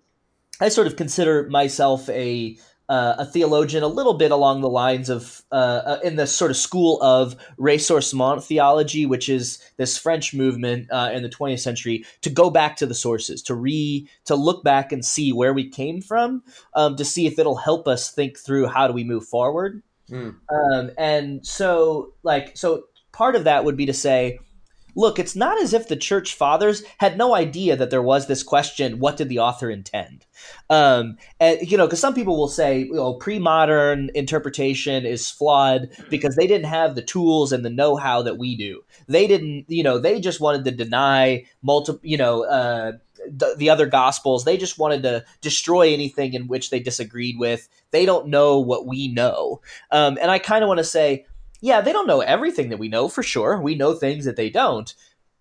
B: I sort of consider myself a uh, a theologian, a little bit along the lines of uh, uh, in the sort of school of ressourcement theology, which is this French movement uh, in the 20th century to go back to the sources, to re to look back and see where we came from, um, to see if it'll help us think through how do we move forward.
C: Hmm.
B: Um, and so, like, so part of that would be to say, look, it's not as if the church fathers had no idea that there was this question: what did the author intend? Um, and you know, because some people will say, you know, pre-modern interpretation is flawed because they didn't have the tools and the know-how that we do. They didn't, you know, they just wanted to deny multiple, you know. Uh, the, the other gospels they just wanted to destroy anything in which they disagreed with they don't know what we know um, and i kind of want to say yeah they don't know everything that we know for sure. We know things that they don't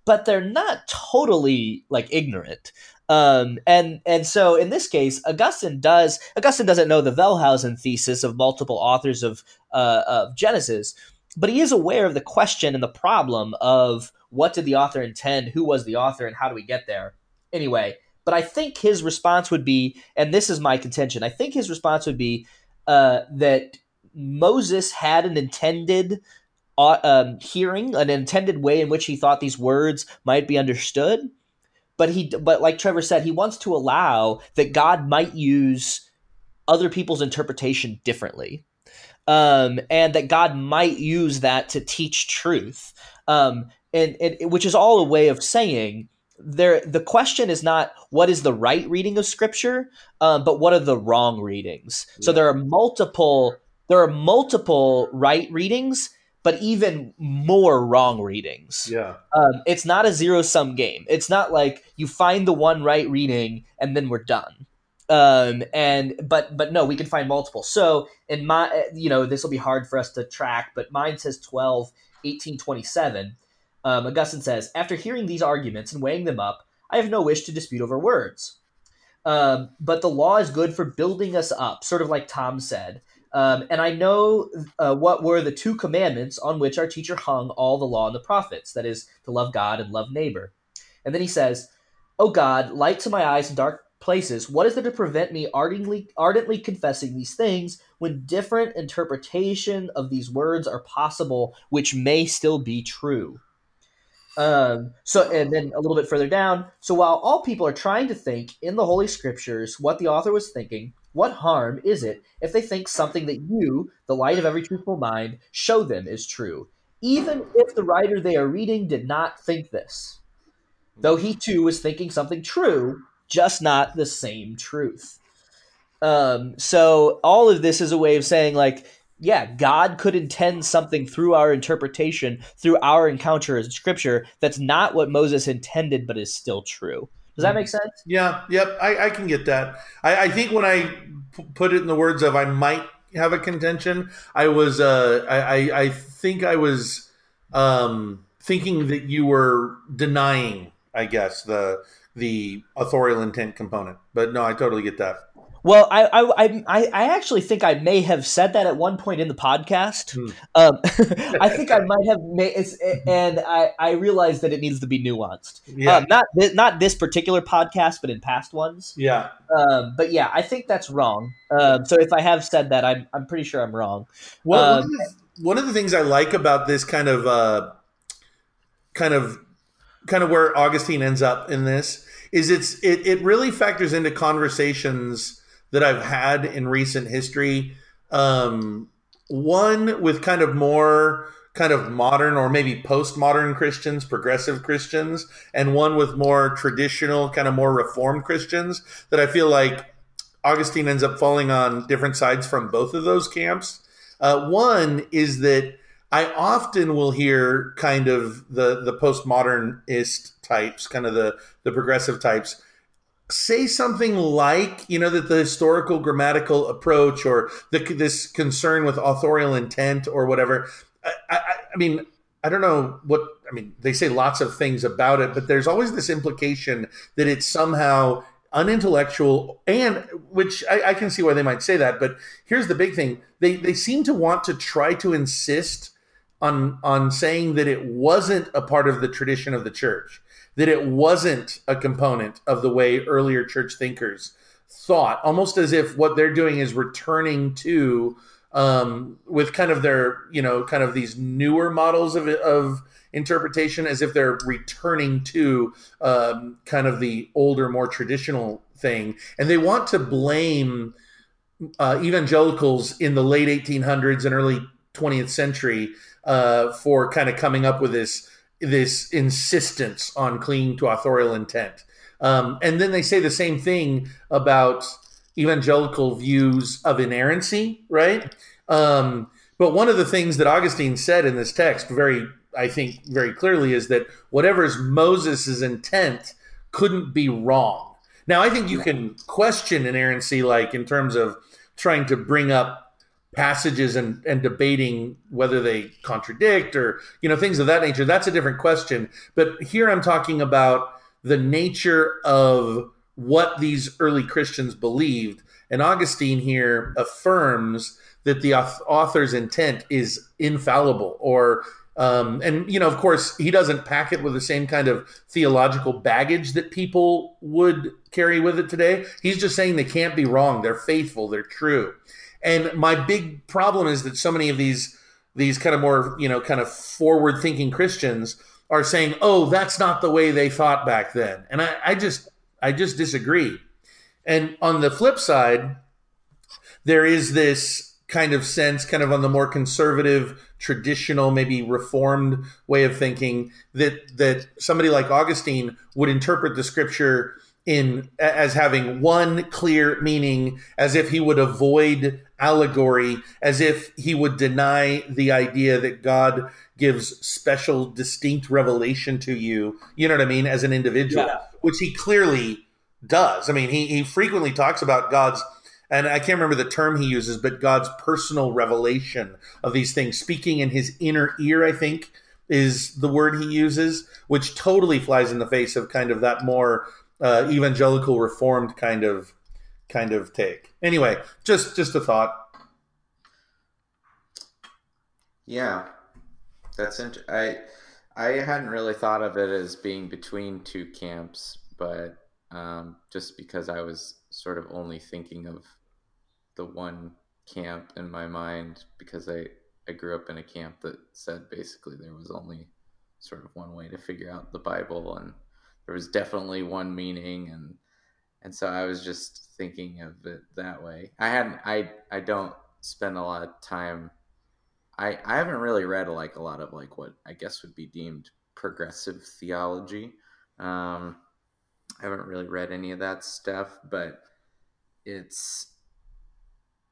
B: but they're not totally like ignorant. Um, and and so in this case augustine does augustine doesn't know the wellhausen thesis of multiple authors of uh, of genesis but he is aware of the question and the problem of what did the author intend who was the author and how do we get there? Anyway but i think his response would be and this is my contention i think his response would be uh, that Moses had an intended uh, um, hearing, an intended way in which he thought these words might be understood. But he, but like Trevor said, he wants to allow that God might use other people's interpretation differently, um, and that God might use that to teach truth. Um, and, and which is all a way of saying there the question is not what is the right reading of scripture um, but what are the wrong readings yeah. so there are multiple there are multiple right readings but even more wrong readings.
C: Yeah.
B: Um, it's not a zero sum game. It's not like you find the one right reading and then we're done. Um, and but but no we can find multiple. So in my you know this will be hard for us to track but mine says 12 18 27 um, Augustine says, After hearing these arguments and weighing them up, I have no wish to dispute over words. Um, but the law is good for building us up, sort of like Tom said. Um, and I know uh, what were the two commandments on which our teacher hung all the law and the prophets that is, to love God and love neighbor. And then he says, O God, light to my eyes in dark places, what is there to prevent me ardently, ardently confessing these things when different interpretation of these words are possible, which may still be true? Um, so, and then a little bit further down. So, while all people are trying to think in the Holy Scriptures what the author was thinking, what harm is it if they think something that you, the light of every truthful mind, show them is true, even if the writer they are reading did not think this? Though he too was thinking something true, just not the same truth. Um, so, all of this is a way of saying, like, yeah, God could intend something through our interpretation, through our encounter in Scripture, that's not what Moses intended, but is still true. Does that make sense?
C: Yeah, yep, I, I can get that. I, I, think when I p- put it in the words of I might have a contention, I was, uh, I, I think I was um, thinking that you were denying, I guess, the the authorial intent component. But no, I totally get that.
B: Well, I, I I I actually think I may have said that at one point in the podcast. Hmm. Um, I think I might have made, and I I realized that it needs to be nuanced. Yeah. Um, not not this particular podcast, but in past ones.
C: Yeah.
B: Um, but yeah, I think that's wrong. Um, so if I have said that, I'm I'm pretty sure I'm wrong.
C: Well, one, of um, the, one of the things I like about this kind of uh, kind of kind of where Augustine ends up in this is it's it, it really factors into conversations that I've had in recent history. Um, one with kind of more kind of modern or maybe postmodern Christians, progressive Christians, and one with more traditional, kind of more reformed Christians that I feel like Augustine ends up falling on different sides from both of those camps. Uh, one is that I often will hear kind of the the postmodernist types, kind of the the progressive types, say something like you know that the historical grammatical approach or the, this concern with authorial intent or whatever I, I, I, mean i don't know what i mean they say lots of things about it but there's always this implication that it's somehow unintellectual and which I, I can see why they might say that but here's the big thing. They they seem to want to try to insist on on saying that it wasn't a part of the tradition of the church that it wasn't a component of the way earlier church thinkers thought, almost as if what they're doing is returning to um, with kind of their, you know, kind of these newer models of, of interpretation, as if they're returning to um, kind of the older, more traditional thing. And they want to blame uh, evangelicals in the late 1800s and early 20th century uh, for kind of coming up with this this insistence on clinging to authorial intent. Um, and then they say the same thing about evangelical views of inerrancy, right? Um, but one of the things that Augustine said in this text, very, I think, very clearly, is that whatever is Moses' intent couldn't be wrong. Now, I think you can question inerrancy, like in terms of trying to bring up passages and, and debating whether they contradict or you know things of that nature that's a different question. But here i'm talking about the nature of what these early christians believed. And augustine here affirms that the author's intent is infallible or um, and you know of course he doesn't pack it with the same kind of theological baggage that people would carry with it today. He's just saying they can't be wrong. They're faithful. They're true And my big problem is that so many of these these kind of more you know kind of forward thinking Christians are saying, "Oh, that's not the way they thought back then," and I, I just I just disagree. And on the flip side, there is this kind of sense, kind of on the more conservative, traditional, maybe reformed way of thinking that that somebody like Augustine would interpret the scripture in as having one clear meaning, as if he would avoid allegory, as if he would deny the idea that God gives special, distinct revelation to you. You know what I mean, as an individual, yeah. which he clearly does. I mean, he he frequently talks about God's and I can't remember the term he uses, but God's personal revelation of these things, speaking in his inner ear, I think is the word he uses, which totally flies in the face of kind of that more uh, evangelical reformed kind of kind of take. Anyway, just just a thought.
D: Yeah, that's int- I I hadn't really thought of it as being between two camps, but um, just because I was sort of only thinking of the one camp in my mind because I I grew up in a camp that said basically there was only sort of one way to figure out the Bible and there was definitely one meaning and and so I was just thinking of it that way. I hadn't I I don't spend a lot of time I I haven't really read like a lot of like what I guess would be deemed progressive theology. Um I haven't really read any of that stuff, but it's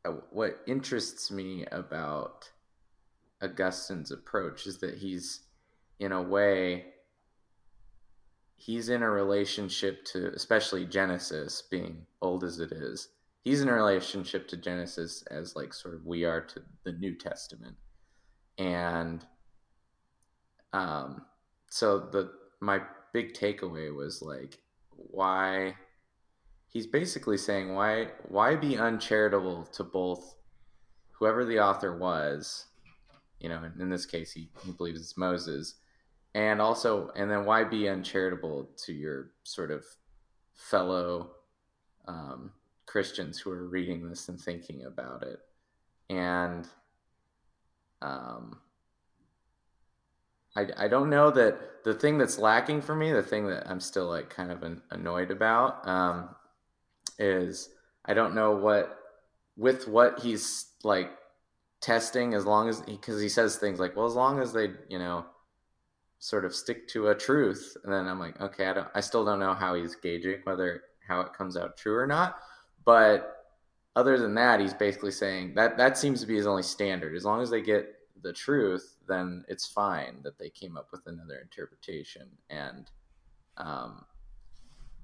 D: uh, what interests me about Augustine's approach is that he's in a way he's in a relationship to especially Genesis being old as it is. He's in a relationship to Genesis as like sort of we are to the New Testament. And um so the my big takeaway was like why he's basically saying why why be uncharitable to both whoever the author was you know in, in this case he, he believes it's moses and also and then why be uncharitable to your sort of fellow um, christians who are reading this and thinking about it? And um, I, I don't know that the thing that's lacking for me the thing that i'm still like kind of an, annoyed about um, is i don't know what with what he's like testing as long as because he, he says things like well as long as they you know sort of stick to a truth and then i'm like okay i don't i still don't know how he's gauging whether how it comes out true or not but other than that he's basically saying that that seems to be his only standard. As long as they get the truth then it's fine that they came up with another interpretation. And um,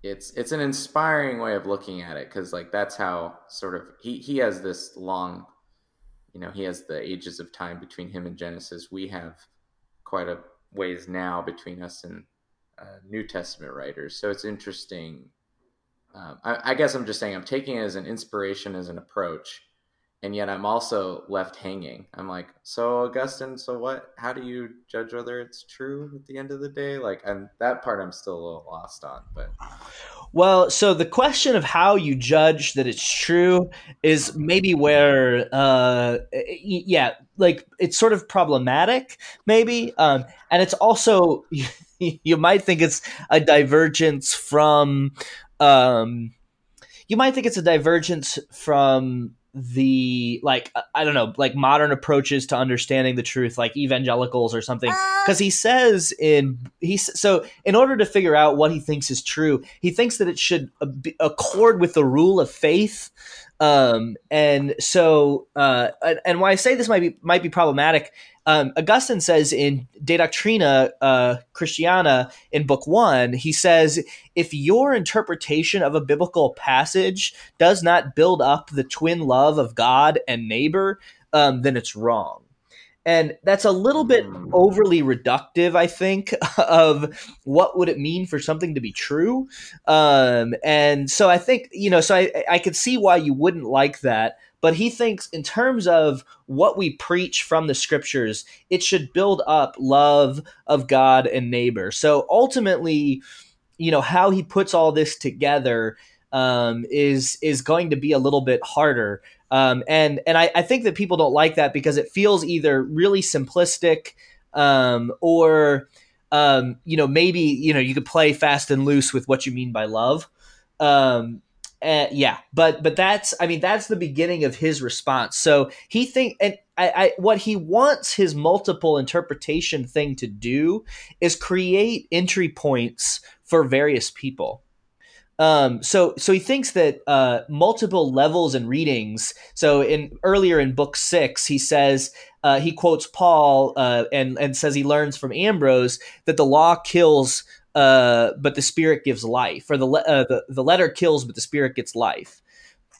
D: it's it's an inspiring way of looking at it because like that's how sort of he he has this long you know he has the ages of time between him and genesis. We have quite a ways now between us and uh, New Testament writers. So it's interesting. Um, I, I, guess I'm just saying I'm taking it as an inspiration, as an approach, and yet I'm also left hanging. I'm like, so Augustine, so what? How do you judge whether it's true at the end of the day? Like, and that part I'm still a little lost on. But
B: well, so the question of how you judge that it's true is maybe where, uh, yeah, like it's sort of problematic, maybe, um, and it's also you might think it's a divergence from, um, you might think it's a divergence from the like uh, i don't know like modern approaches to understanding the truth like evangelicals or something. Ah. Because he says in he so in order to figure out what he thinks is true he thinks that it should uh, accord with the rule of faith um and so uh and why i say this might be might be problematic um, Augustine says in De Doctrina uh, Christiana in Book One, he says, if your interpretation of a biblical passage does not build up the twin love of God and neighbor, um, then it's wrong. And that's a little bit overly reductive, I think, of what would it mean for something to be true. Um, and so I think, you know, so I, I could see why you wouldn't like that but he thinks in terms of what we preach from the scriptures, it should build up love of God and neighbor. So ultimately, you know, how he puts all this together um, is is going to be a little bit harder. Um, and and I, I think that people don't like that because it feels either really simplistic um, or um, you know maybe you know you could play fast and loose with what you mean by love. Um, uh, yeah, but but that's I mean that's the beginning of his response. So he think and I, I what he wants his multiple interpretation thing to do is create entry points for various people. Um, so so he thinks that uh, multiple levels and readings. So in earlier in book six, he says uh, he quotes Paul uh, and and says he learns from Ambrose that the law kills, uh, but the spirit gives life, or the, le- uh, the the letter kills, but the spirit gets life,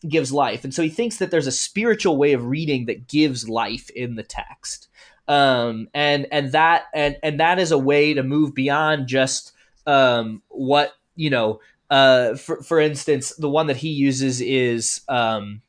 B: gives life. And so he thinks that there's a spiritual way of reading that gives life in the text. Um, and and that and and that is a way to move beyond just um, what you know uh, for for instance, the one that he uses is um,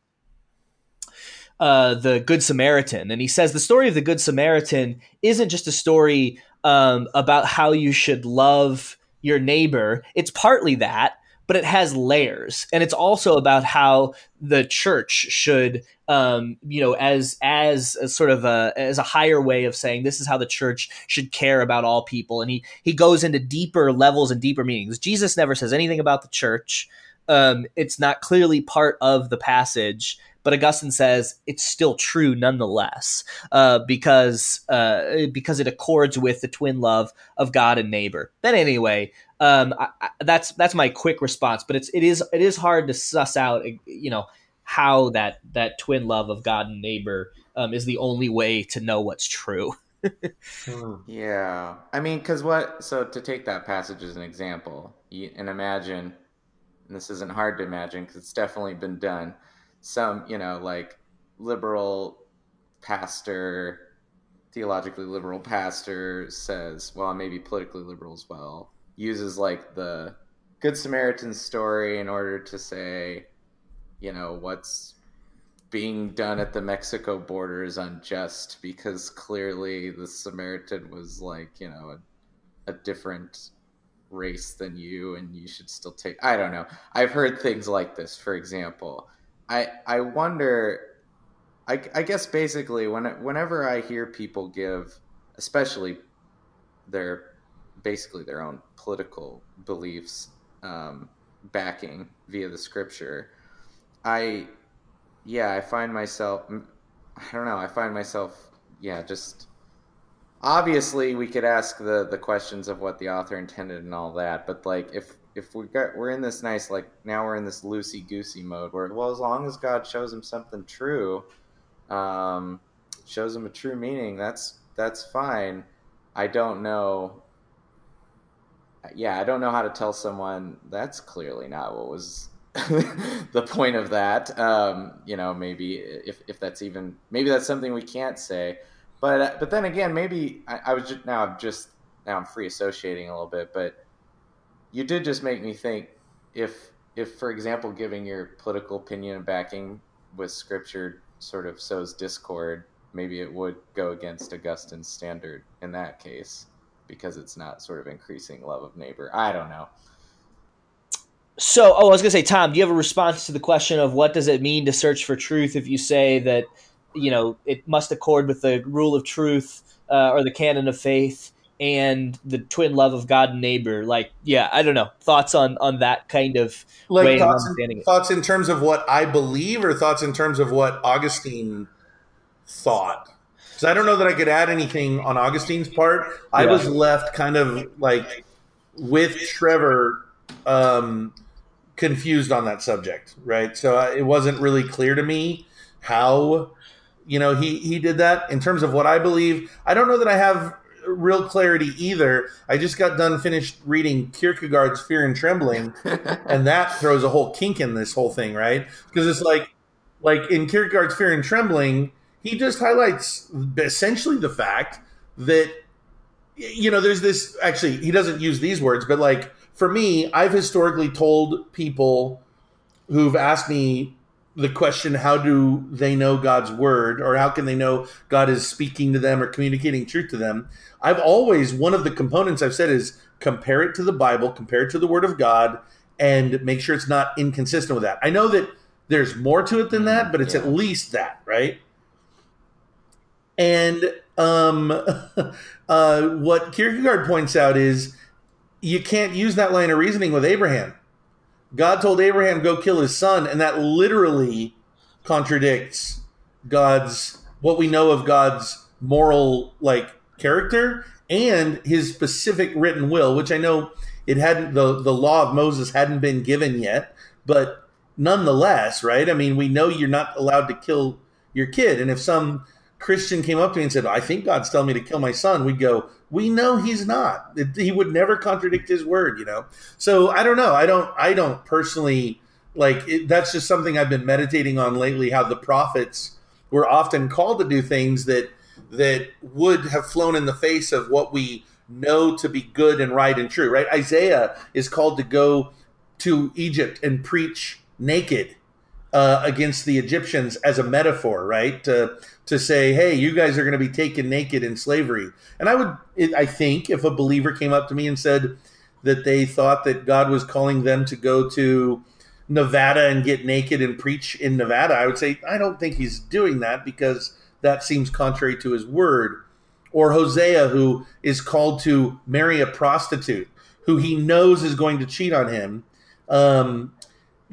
B: uh, the Good Samaritan, and he says the story of the Good Samaritan isn't just a story um, about how you should love your neighbor. It's partly that, but it has layers, and it's also about how the church should, um, you know, as as a sort of a as a higher way of saying this is how the church should care about all people, and he he goes into deeper levels and deeper meanings. Jesus never says anything about the church. Um, it's not clearly part of the passage, but Augustine says it's still true nonetheless uh, because uh, because it accords with the twin love of God and neighbor. Then anyway, um, I, I, that's that's my quick response. But it's it is it is hard to suss out, you know, how that that twin love of God and neighbor um, is the only way to know what's true.
D: Hmm. yeah, I mean, because what? So to take that passage as an example, you, and imagine, and this isn't hard to imagine because it's definitely been done some, you know, like liberal pastor, theologically liberal pastor says, well, maybe politically liberal as well, uses like the Good Samaritan story in order to say, you know, what's being done at the Mexico border is unjust because clearly the Samaritan was like, you know, a, a different race than you and you should still take I don't know. I've heard things like this, for example. I I wonder. I, I guess basically when whenever I hear people give, especially their basically their own political beliefs um, backing via the scripture, I yeah I find myself I don't know I find myself yeah just obviously we could ask the the questions of what the author intended and all that, but like if if we got we're in this nice like now we're in this loosey goosey mode where well as long as God shows him something true, um, shows him a true meaning, that's that's fine. I don't know. Yeah, I don't know how to tell someone that's clearly not what was the point of that. Um, you know, maybe if if that's even maybe that's something we can't say. But but then again, maybe I, I was just now I'm just now I'm free associating a little bit, but you did just make me think if if for example giving your political opinion and backing with scripture sort of sows discord maybe it would go against augustine's standard in that case because it's not sort of increasing love of neighbor. I don't know.
B: So oh i was going to say tom do you have a response to the question of what does it mean to search for truth if you say that you know it must accord with the rule of truth uh, or the canon of faith and the twin love of God and neighbor. Like, yeah, I don't know. Thoughts on on that kind of
C: like way thoughts, of understanding in, thoughts in terms of what I believe, or thoughts in terms of what Augustine thought. Because I don't know that I could add anything on Augustine's part. I was left kind of like with Trevor. Um, confused on that subject, right? So uh, it wasn't really clear to me how you know he he did that in terms of what I believe. I don't know that I have real clarity either. I just got done finished reading Kierkegaard's Fear and Trembling, and that throws a whole kink in this whole thing, right? Because it's like, like in Kierkegaard's Fear and Trembling, he just highlights essentially the fact that you know there's this actually he doesn't use these words but like for me i've historically told people who've asked me the question how do they know god's word or how can they know god is speaking to them or communicating truth to them i've always one of the components i've said is compare it to the bible compare it to the word of god and make sure it's not inconsistent with that i know that there's more to it than that, but it's
D: Yeah.
C: at least that, right? And um, uh, what Kierkegaard points out is you can't use that line of reasoning with Abraham. God told Abraham go kill his son, and that literally contradicts God's what we know of God's moral like character and his specific written will, which I know it hadn't the the law of Moses hadn't been given yet, but nonetheless, right? I mean, we know you're not allowed to kill your kid, and if some Christian came up to me and said, "I think God's telling me to kill my son," we'd go, "We know he's not. He would never contradict his word," you know. So I don't know. I don't. I don't personally like. It, that's just something I've been meditating on lately. How the prophets were often called to do things that that would have flown in the face of what we know to be good and right and true. Right? Isaiah is called to go to Egypt and preach naked uh, against the Egyptians as a metaphor, right? To to say, hey, you guys are going to be taken naked in slavery. And I would, I think, if a believer came up to me and said that they thought that God was calling them to go to Nevada and get naked and preach in Nevada, I would say, I don't think he's doing that because that seems contrary to his word. Or Hosea, who is called to marry a prostitute who he knows is going to cheat on him. Um,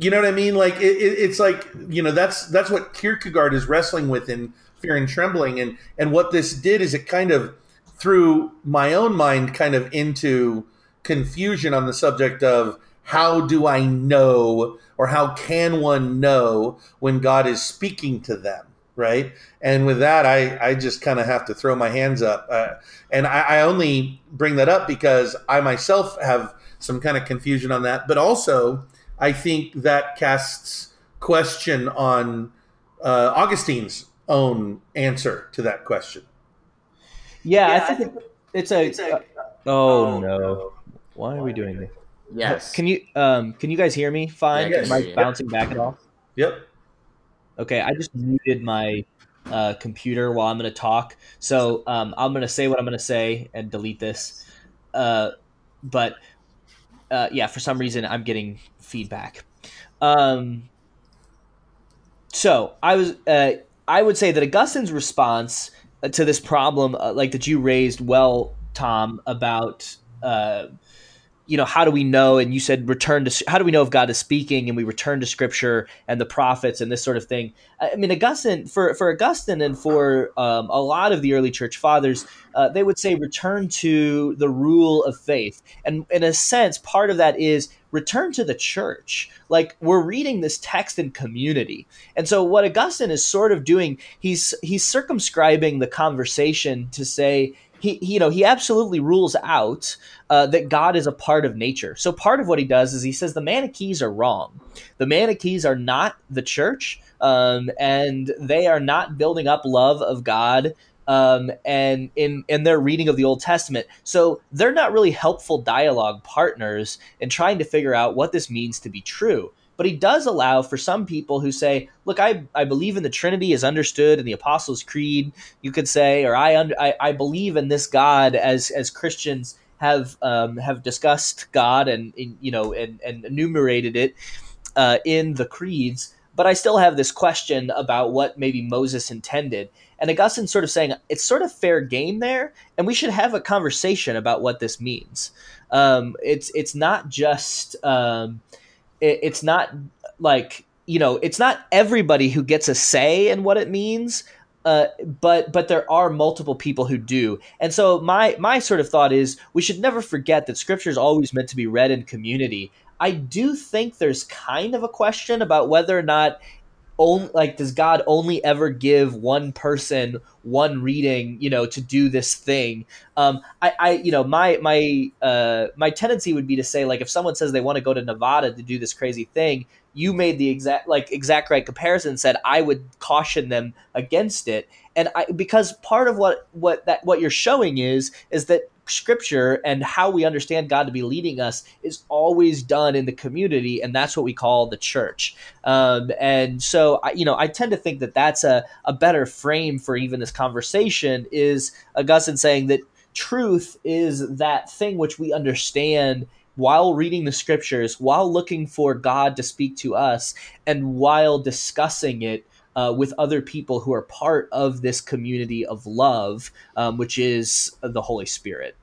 C: you know what I mean? Like it, it, it's like you know that's that's what Kierkegaard is wrestling with in Fear and Trembling, and and what this did is it kind of threw my own mind kind of into confusion on the subject of how do I know or how can one know when God is speaking to them, right? And with that, I I just kind of have to throw my hands up, uh, and I, I only bring that up because I myself have some kind of confusion on that, but also. I think that casts question on uh, Augustine's own answer to that question.
B: Yeah, I think it- it's a. uh, oh, no! Why are we doing this?
D: Yes.
B: Can you um can you guys hear me fine?
D: Yeah, I
B: Am I
D: hear you.
B: bouncing back at all?
C: Yep.
B: Okay, I just muted my uh, computer while I'm going to talk. So um, I'm going to say what I'm going to say and delete this. Uh, but uh, yeah, for some reason I'm getting feedback. Um, so I was uh, I would say that Augustine's response uh, to this problem, uh, like that you raised, well, Tom, about. You know how do we know and you said return to how do we know if god is speaking and we return to scripture and the prophets and this sort of thing? I mean augustine for for augustine and for um, a lot of the early church fathers uh, they would say return to the rule of faith. And in a sense part of that is return to the church. Like we're reading this text in community. And so what augustine is sort of doing he's he's circumscribing the conversation to say he, he you know he absolutely rules out uh, that God is a part of nature. So part of what he does is he says the Manichees are wrong. The Manichees are not the church, um, and they are not building up love of God. Um, and in in their reading of the Old Testament, so they're not really helpful dialogue partners in trying to figure out what this means to be true. But he does allow for some people who say, "Look, I, I believe in the Trinity as understood in the Apostles' Creed." You could say, or I, under, I I believe in this God as as Christians have um, have discussed God and, and you know and, and enumerated it uh, in the creeds, but I still have this question about what maybe Moses intended. And Augustine's sort of saying it's sort of fair game there, and we should have a conversation about what this means. Um, it's it's not just um, it, it's not like you know it's not everybody who gets a say in what it means uh, but but there are multiple people who do, and so my my sort of thought is we should never forget that Scripture is always meant to be read in community. I do think there's kind of a question about whether or not only like does God only ever give one person one reading, you know, to do this thing. Um, I, I, you know, my my uh, my tendency would be to say like if someone says they want to go to Nevada to do this crazy thing, you made the exact like exact right comparison. Said I would caution them against it, and I because part of what what that what you're showing is is that scripture and how we understand God to be leading us is always done in the community, and that's what we call the church. Um, and so, I, you know, I tend to think that that's a, a better frame for even this conversation is Augustine saying that truth is that thing which we understand while reading the scriptures, while looking for God to speak to us, and while discussing it uh, with other people who are part of this community of love, um, which is the Holy Spirit.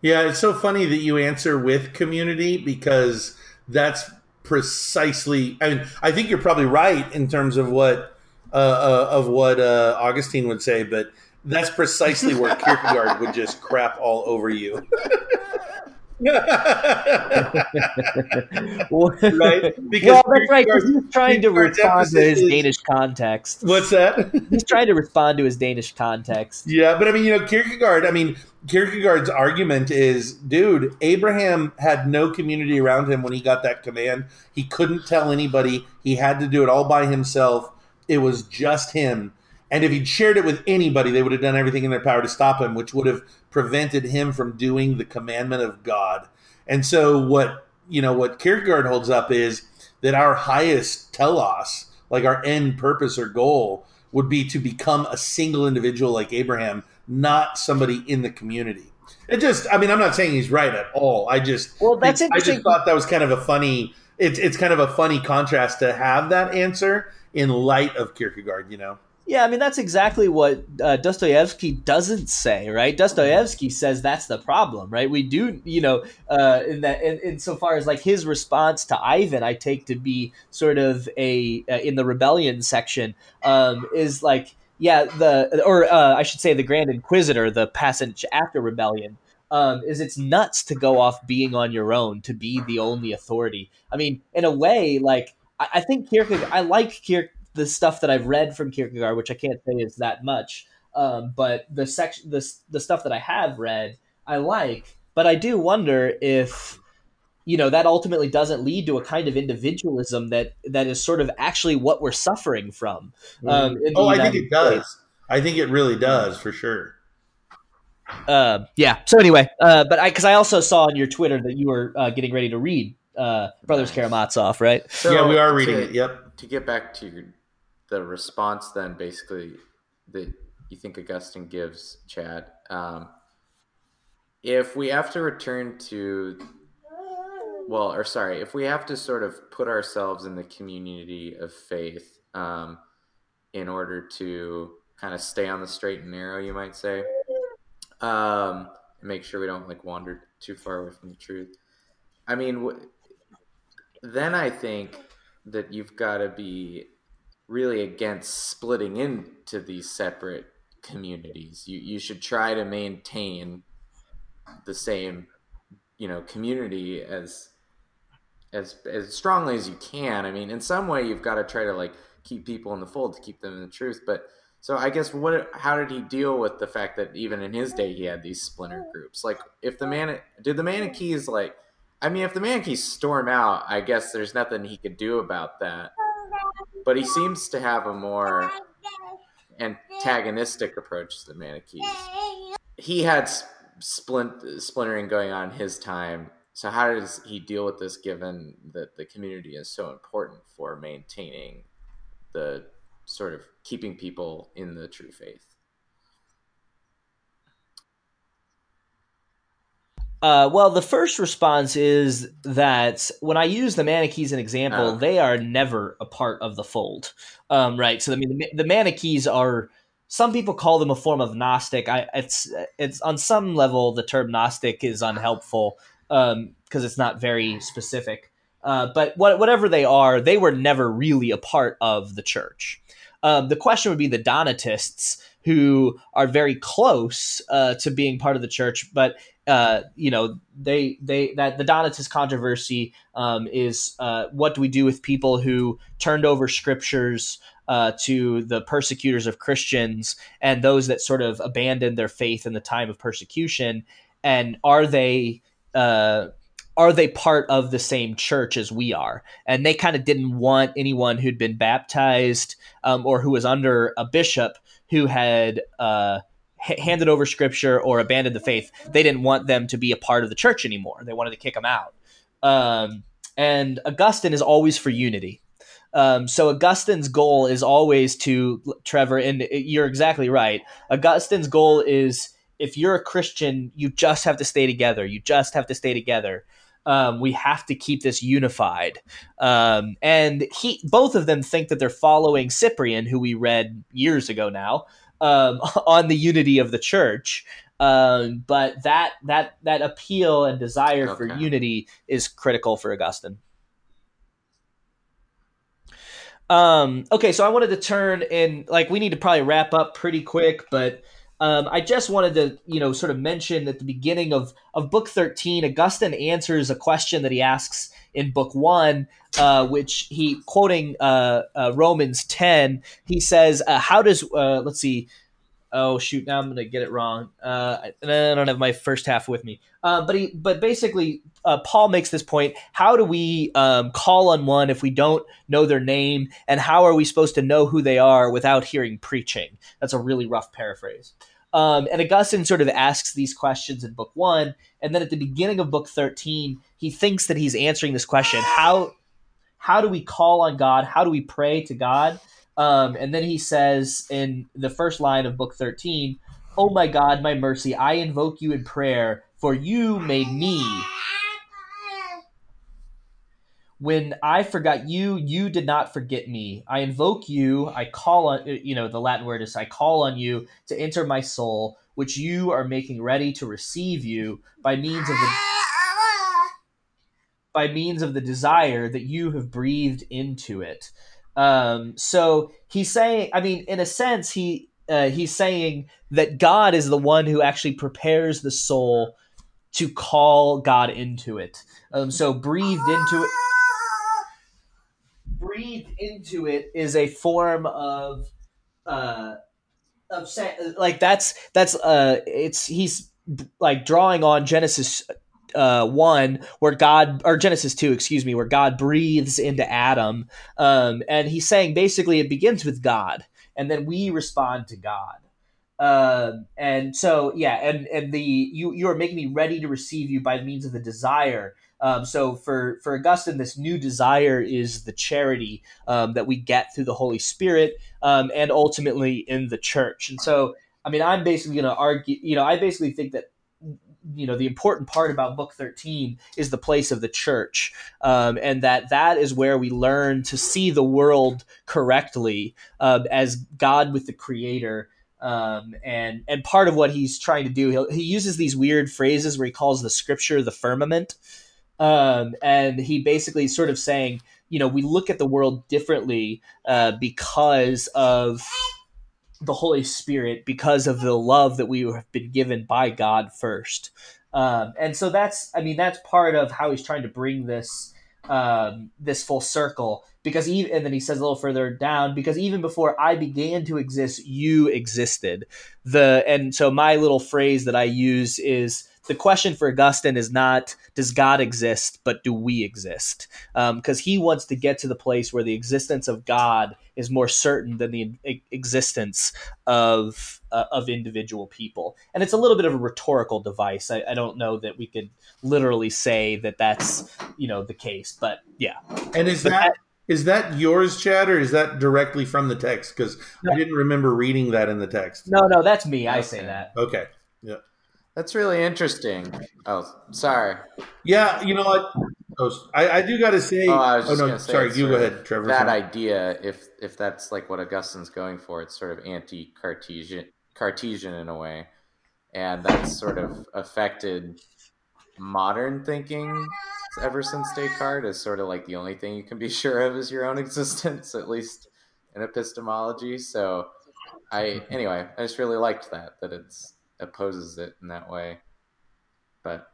C: Yeah, it's so funny that you answer with community because that's precisely. I mean, I think you're probably right in terms of what uh, uh, of what uh, Augustine would say, but that's precisely where Kierkegaard would just crap all over you.
B: well,
C: right?
B: Because well, that's right. He's trying to respond to his is, Danish context.
C: What's that?
B: he's trying to respond to his Danish context.
C: Yeah, but I mean, you know, Kierkegaard. I mean, Kierkegaard's argument is, dude, Abraham had no community around him when he got that command. He couldn't tell anybody. He had to do it all by himself. It was just him. And if he'd shared it with anybody, they would have done everything in their power to stop him, which would have prevented him from doing the commandment of God. And so what you know what Kierkegaard holds up is that our highest telos, like our end purpose or goal, would be to become a single individual like Abraham, not somebody in the community. It just, I mean, I'm not saying he's right at all. I just,
B: well, that's
C: I just thought that was kind of a funny. It's it's kind of a funny contrast to have that answer in light of Kierkegaard. You know.
B: Yeah, I mean that's exactly what uh, Dostoevsky doesn't say, right? Dostoevsky says that's the problem, right? We do, you know, uh, in that, in, insofar as like his response to Ivan, I take to be sort of a uh, in the rebellion section um, is like, yeah, the or uh, I should say the Grand Inquisitor, the passage after rebellion. Um, is it's nuts to go off being on your own to be the only authority. I mean, in a way, like I, I think Kierkegaard. I like Kierkegaard the stuff that I've read from Kierkegaard, which I can't say is that much, um, but the section, the the stuff that I have read, I like. But I do wonder if you know that ultimately doesn't lead to a kind of individualism that that is sort of actually what we're suffering from. Um,
C: oh, I think it does. I think it really does for sure.
B: Uh, yeah. So anyway, uh, but I because I also saw on your Twitter that you were uh, getting ready to read uh, Brothers Karamazov, right?
C: So yeah, we are reading to, it. Yep.
D: To get back to your the response then basically that you think Augustine gives Chad. Um, if we have to return to, well, or sorry, if we have to sort of put ourselves in the community of faith um, in order to kind of stay on the straight and narrow, you might say, um, make sure we don't like wander too far away from the truth. I mean, w- then I think that you've got to be really against splitting into these separate communities. You you should try to maintain the same, you know, community as as as strongly as you can. I mean, in some way you've got to try to like keep people in the fold to keep them in the truth, but so I guess what how did he deal with the fact that even in his day he had these splinter groups? Like if the man did the Manichees like I mean if the Manichees storm out, I guess there's nothing he could do about that but he seems to have a more antagonistic approach to the Manichees. He had splint, splintering going on his time. So how does he deal with this given that the community is so important for maintaining the sort of keeping people in the true faith?
B: Uh, well, the first response is that when I use the Manichees as an example, uh. they are never a part of the fold, um, right? So I mean, the, the Manichees are. Some people call them a form of Gnostic. I, it's it's on some level the term Gnostic is unhelpful because um, it's not very specific. Uh, but what, whatever they are, they were never really a part of the church. Um, the question would be the Donatists, who are very close uh, to being part of the church, but uh, you know, they they that the Donatist controversy um, is uh, what do we do with people who turned over scriptures uh, to the persecutors of Christians and those that sort of abandoned their faith in the time of persecution, and are they uh, are they part of the same church as we are? And they kind of didn't want anyone who'd been baptized um, or who was under a bishop who had uh, handed over scripture or abandoned the faith, they didn't want them to be a part of the church anymore. They wanted to kick them out. Um, and Augustine is always for unity. Um, so Augustine's goal is always to Trevor, and you're exactly right. Augustine's goal is if you're a Christian, you just have to stay together. You just have to stay together. Um, we have to keep this unified. Um, and he, both of them think that they're following Cyprian, who we read years ago now, um, on the unity of the church. Um, but that that that appeal and desire okay. for unity is critical for Augustine. Um, okay, so I wanted to turn in like we need to probably wrap up pretty quick, but um, I just wanted to, you know, sort of mention at the beginning of, of book 13, Augustine answers a question that he asks in book one, uh, which he, quoting uh, uh, Romans 10, he says, uh, How does, uh, let's see, oh shoot now i'm gonna get it wrong uh, i don't have my first half with me but he but basically uh, paul makes this point how do we um, call on one if we don't know their name? And how are we supposed to know who they are without hearing preaching? That's a really rough paraphrase. Um, and augustine sort of asks these questions in book one and then at the beginning of book 13 he thinks that he's answering this question how how do we call on god? How do we pray to god? Um, and then he says in the first line of book 13, Oh my God, my mercy, I invoke you in prayer, for you made me. When I forgot you, you did not forget me. I invoke you, I call on, you know, the Latin word is I call on you to enter my soul, which you are making ready to receive you by means of the by means of the desire that you have breathed into it. Um, so he's saying, I mean, in a sense, he uh, he's saying that God is the one who actually prepares the soul to call God into it. Um, so breathed into it, into it is a form of uh, of like that's that's uh, it's he's like drawing on Genesis uh, one where God or Genesis two, excuse me, where God breathes into Adam, um, and he's saying basically it begins with God, and then we respond to God. Um, and so yeah, and and the you you are making me ready to receive you by means of the desire. Um, so for for Augustine, this new desire is the charity um, that we get through the Holy Spirit, um, and ultimately in the church. And so, I mean, I'm basically going to argue. You know, I basically think that you know the important part about book 13 is the place of the church um, and that that is where we learn to see the world correctly uh, as god with the creator um, and and part of what he's trying to do he uses these weird phrases where he calls the scripture the firmament um, and he basically sort of saying you know we look at the world differently uh, because of the Holy Spirit because of the love that we have been given by God first. Um, and so that's, I mean, that's part of how he's trying to bring this um, this full circle. Because even, and then he says a little further down, because even before I began to exist, you existed. The and so my little phrase that I use is the question for Augustine is not does God exist, but do we exist? Because um, he wants to get to the place where the existence of God is more certain than the existence of uh, of individual people. And it's a little bit of a rhetorical device. I, I, don't know that we could literally say that that's you know the case, but yeah.
C: And is that, that is that yours, Chad, or is that directly from the text? Because no. I didn't remember reading that in the text.
B: No, no, that's me. I say that.
C: Okay. Yeah.
D: That's really interesting. Oh, sorry.
C: Yeah, you know what? I, I do got to say. Oh, I was oh, no, sorry. You go ahead, Trevor.
D: That sorry. idea, if if that's like what Augustine's going for, it's sort of anti-Cartesian, Cartesian in a way, and that's sort of affected modern thinking ever since Descartes. Is sort of like the only thing you can be sure of is your own existence, at least in epistemology. So, I anyway, I just really liked that that it's opposes it in that way. But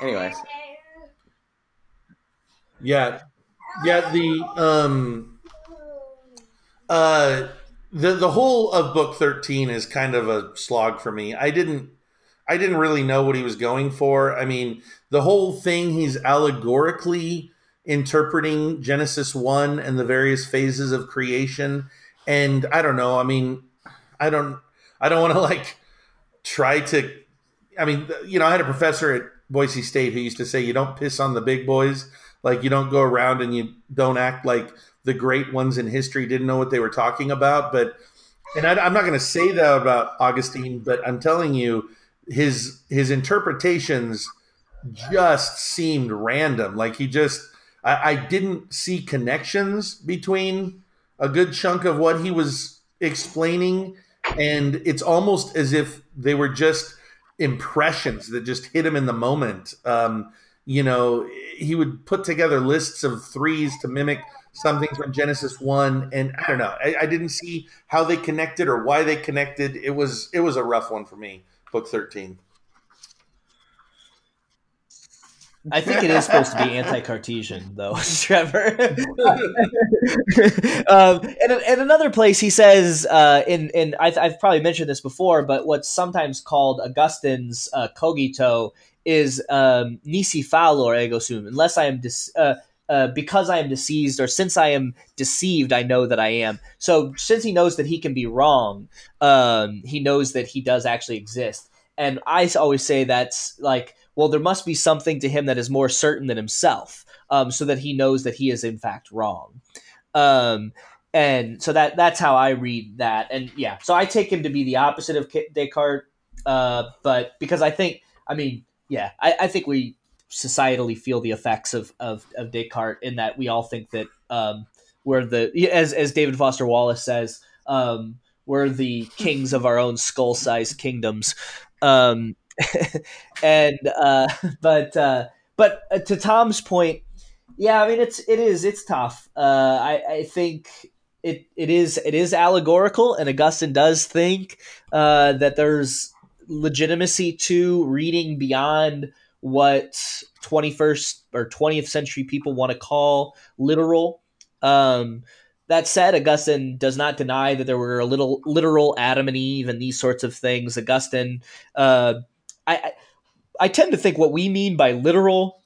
D: anyways.
C: Yeah. Yeah, the um uh the the whole of book 13 is kind of a slog for me. I didn't I didn't really know what he was going for. I mean, the whole thing he's allegorically interpreting Genesis 1 and the various phases of creation and I don't know, I mean, I don't I don't want to like try to. I mean, you know, I had a professor at Boise State who used to say, "You don't piss on the big boys. Like you don't go around and you don't act like the great ones in history didn't know what they were talking about." But and I, I'm not going to say that about Augustine, but I'm telling you, his his interpretations just seemed random. Like he just, I, I didn't see connections between a good chunk of what he was explaining, and it's almost as if they were just impressions that just hit him in the moment. Um, you know, he would put together lists of threes to mimic something from Genesis one, and I don't know. I, I, didn't see how they connected or why they connected. It was it was a rough one for me. Book thirteen.
B: I think it is supposed to be anti-Cartesian, though, Trevor. um, and, and another place he says, uh, in in I've, I've, probably mentioned this before, but what's sometimes called Augustine's uh, cogito is um, nisi fallor ego sum, unless I am dis- uh, uh, because I am deceased, or since I am deceived, I know that I am. So since he knows that he can be wrong, um, he knows that he does actually exist. And I always say that's like well, there must be something to him that is more certain than himself, um, so that he knows that he is in fact wrong. Um, and so that that's how I read that. And yeah, so I take him to be the opposite of Descartes, uh, but because I think, I mean, yeah, I, I, think we societally feel the effects of, of, of Descartes in that we all think that um, we're the as as David Foster Wallace says, um, we're the kings of our own skull-sized kingdoms. Um, and uh, but uh, but uh, to Tom's point, yeah, I mean it's it is it's tough. Uh, I I think it it is it is allegorical, and Augustine does think uh, that there's legitimacy to reading beyond what 21st or 20th century people want to call literal. Um, that said, Augustine does not deny that there were a little literal Adam and Eve and these sorts of things. Augustine uh, I, I tend to think what we mean by literal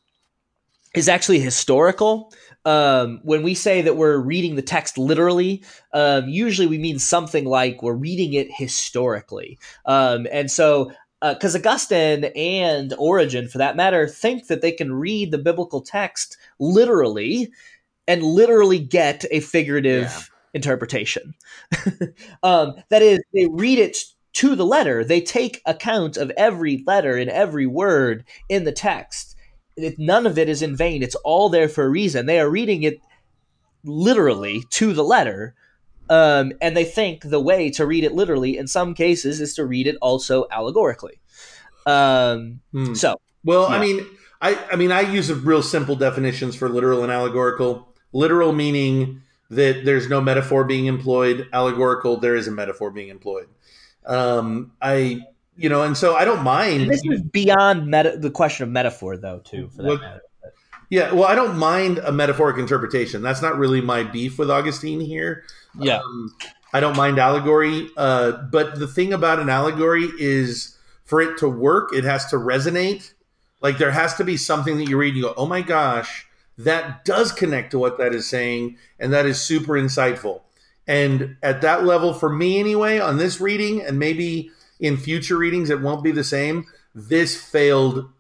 B: is actually historical. Um, when we say that we're reading the text literally, um, usually we mean something like we're reading it historically. Um, and so, because uh, Augustine and Origen, for that matter, think that they can read the biblical text literally and literally get a figurative yeah. interpretation. Um, that is, they read it to the letter. They take account of every letter and every word in the text. It, none of it is in vain. It's all there for a reason. They are reading it literally to the letter. Um, and they think the way to read it literally, in some cases, is to read it also allegorically. Um, hmm. So,
C: well, yeah. I mean, I, I mean, I use real simple definitions for literal and allegorical. Literal meaning that there's no metaphor being employed. Allegorical, there is a metaphor being employed. Um, I you know, and so I don't mind.
B: This is beyond meta- the question of metaphor, though, too, for that well, matter.
C: Yeah, well, I don't mind a metaphoric interpretation. That's not really my beef with Augustine here.
B: Yeah. Um,
C: I don't mind allegory. Uh, but the thing about an allegory is for it to work, it has to resonate. Like there has to be something that you read and you go, oh my gosh, that does connect to what that is saying. And that is super insightful. And at that level, for me anyway, on this reading, and maybe in future readings, it won't be the same. This failed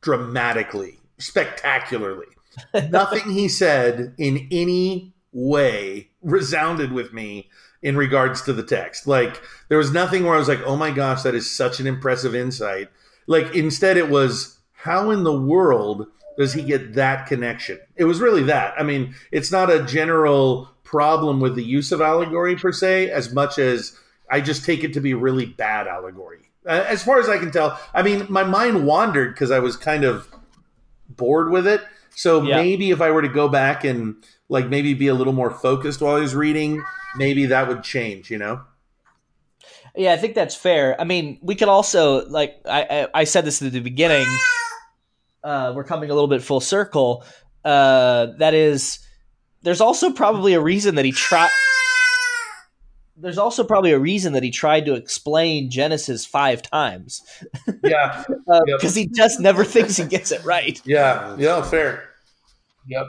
C: dramatically, spectacularly. Nothing he said in any way resounded with me in regards to the text. Like, there was nothing where I was like, oh my gosh, that is such an impressive insight. Like, instead, it was, how in the world does he get that connection? It was really that. I mean, it's not a general problem with the use of allegory per se, as much as I just take it to be really bad allegory. As far as I can tell, I mean, my mind wandered because I was kind of bored with it. So yeah. maybe if I were to go back and like maybe be a little more focused while I was reading, maybe that would change, you know?
B: Yeah, I think that's fair. I mean, we could also like I I, I said this at the beginning. Uh, we're coming a little bit full circle. Uh, that is there's also probably a reason that he tried. There's also probably a reason that he tried to explain Genesis five times.
C: Yeah,
B: because uh, yep. he just never thinks he gets it right.
C: Yeah, yeah, fair. Yep.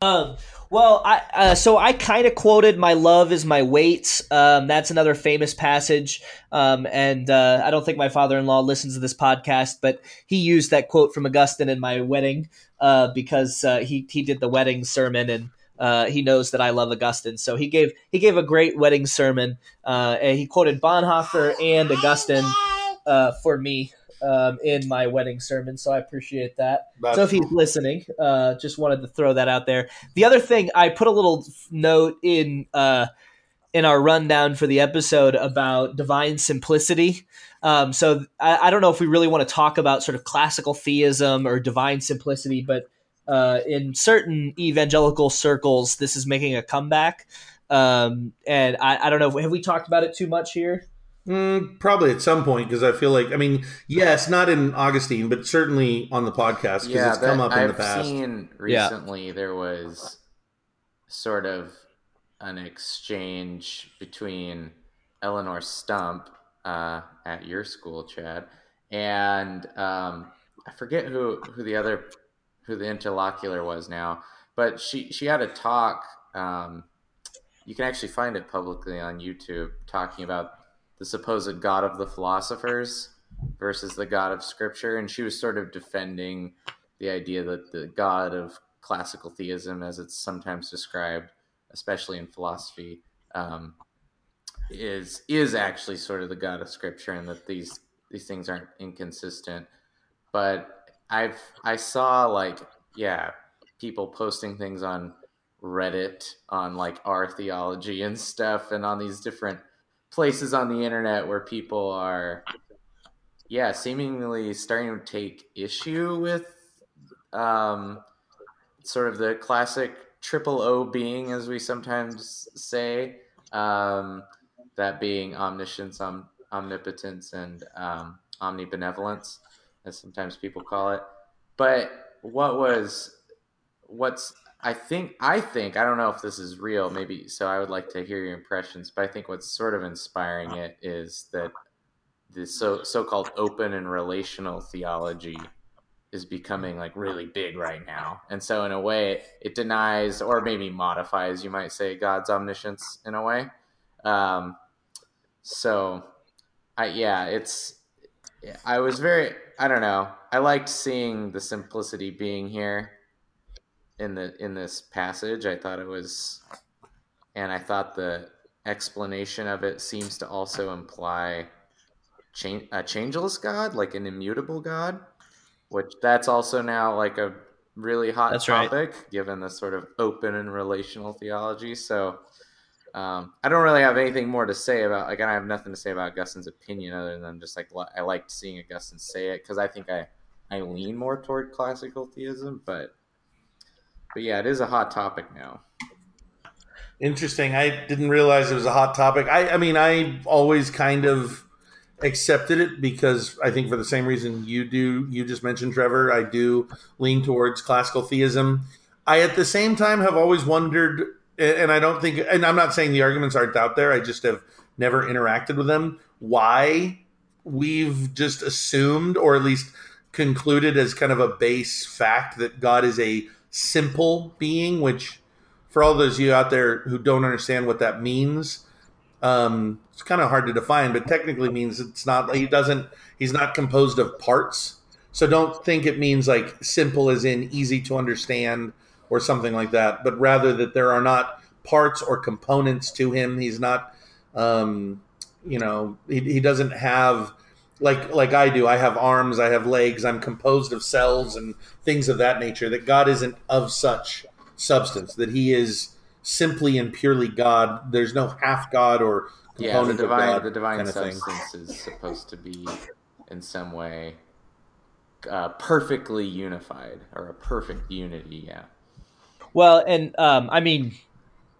B: Um, well, I uh, so I kind of quoted "My love is my weight." Um, that's another famous passage, um, and uh, I don't think my father-in-law listens to this podcast, but he used that quote from Augustine in my wedding uh, because uh, he he did the wedding sermon, and uh, he knows that I love Augustine. So he gave he gave a great wedding sermon. Uh, and he quoted Bonhoeffer and Augustine uh, for me um, in my wedding sermon. So I appreciate that.
C: That's
B: so if he's listening, uh, just wanted to throw that out there. The other thing, I put a little note in uh, in our rundown for the episode about divine simplicity. Um, so I, I don't know if we really want to talk about sort of classical theism or divine simplicity, but uh, in certain evangelical circles, this is making a comeback. Um, and I, I don't know, have we talked about it too much here?
C: Mm, probably at some point because I feel like I mean, yes, not in Augustine, but certainly on the podcast because
D: Yeah,
C: it's come up in
D: I've
C: the past.
D: seen
B: Yeah.
D: recently there was sort of an exchange between Eleonore Stump uh, at your school, Chad, and um, I forget who who the other who the interlocutor was now, but she she had a talk. Um, you can actually find it publicly on YouTube, talking about the supposed God of the philosophers versus the God of Scripture, and she was sort of defending the idea that the God of classical theism, as it's sometimes described, especially in philosophy, um, is is actually sort of the God of Scripture, and that these these things aren't inconsistent. But I've I saw like yeah people posting things on Reddit on like our theology and stuff, and on these different places on the internet where people are yeah seemingly starting to take issue with um, sort of the classic triple O being, as we sometimes say, um, that being omniscience, om- omnipotence, and um, omnibenevolence, as sometimes people call it. But what was, what's, I think, I think, I don't know if this is real, maybe, so I would like to hear your impressions, but I think what's sort of inspiring it is that the so so-called open and relational theology is becoming like really big right now. And so in a way it denies or maybe modifies, you might say, God's omniscience in a way. Um, so I yeah, it's I was very I don't know. I liked seeing the simplicity being here in the in this passage. I thought it was and I thought the explanation of it seems to also imply change, a changeless God, like an immutable God, which that's also now like a really hot
B: That's right.
D: topic given the sort of open and relational theology. So um, I don't really have anything more to say about like I have nothing to say about Augustine's opinion other than just like I liked seeing Augustine say it because I think I I lean more toward classical theism, but but yeah, it is a hot topic now.
C: Interesting. I didn't realize it was a hot topic. I, I mean, I always kind of accepted it because I think for the same reason you do, you just mentioned, Trevor, I do lean towards classical theism. I, at the same time, have always wondered, and I don't think, and I'm not saying the arguments aren't out there, I just have never interacted with them, why we've just assumed, or at least concluded as kind of a base fact, that God is a simple being, which for all those of you out there who don't understand what that means, um, it's kind of hard to define, but technically means it's not. He doesn't. He's not composed of parts. So don't think it means like simple as in easy to understand or something like that, but rather that there are not parts or components to him. He's not. Um, you know, he, he doesn't have like like I do. I have arms. I have legs. I'm composed of cells and things of that nature. That God isn't of such substance. That He is simply and purely God. There's no half God or
D: Yeah, the
C: component of
D: divine
C: God
D: the divine
C: kind of thing.
D: substance is supposed to be in some way uh, perfectly unified or a perfect unity. Yeah.
B: Well, and um, I mean,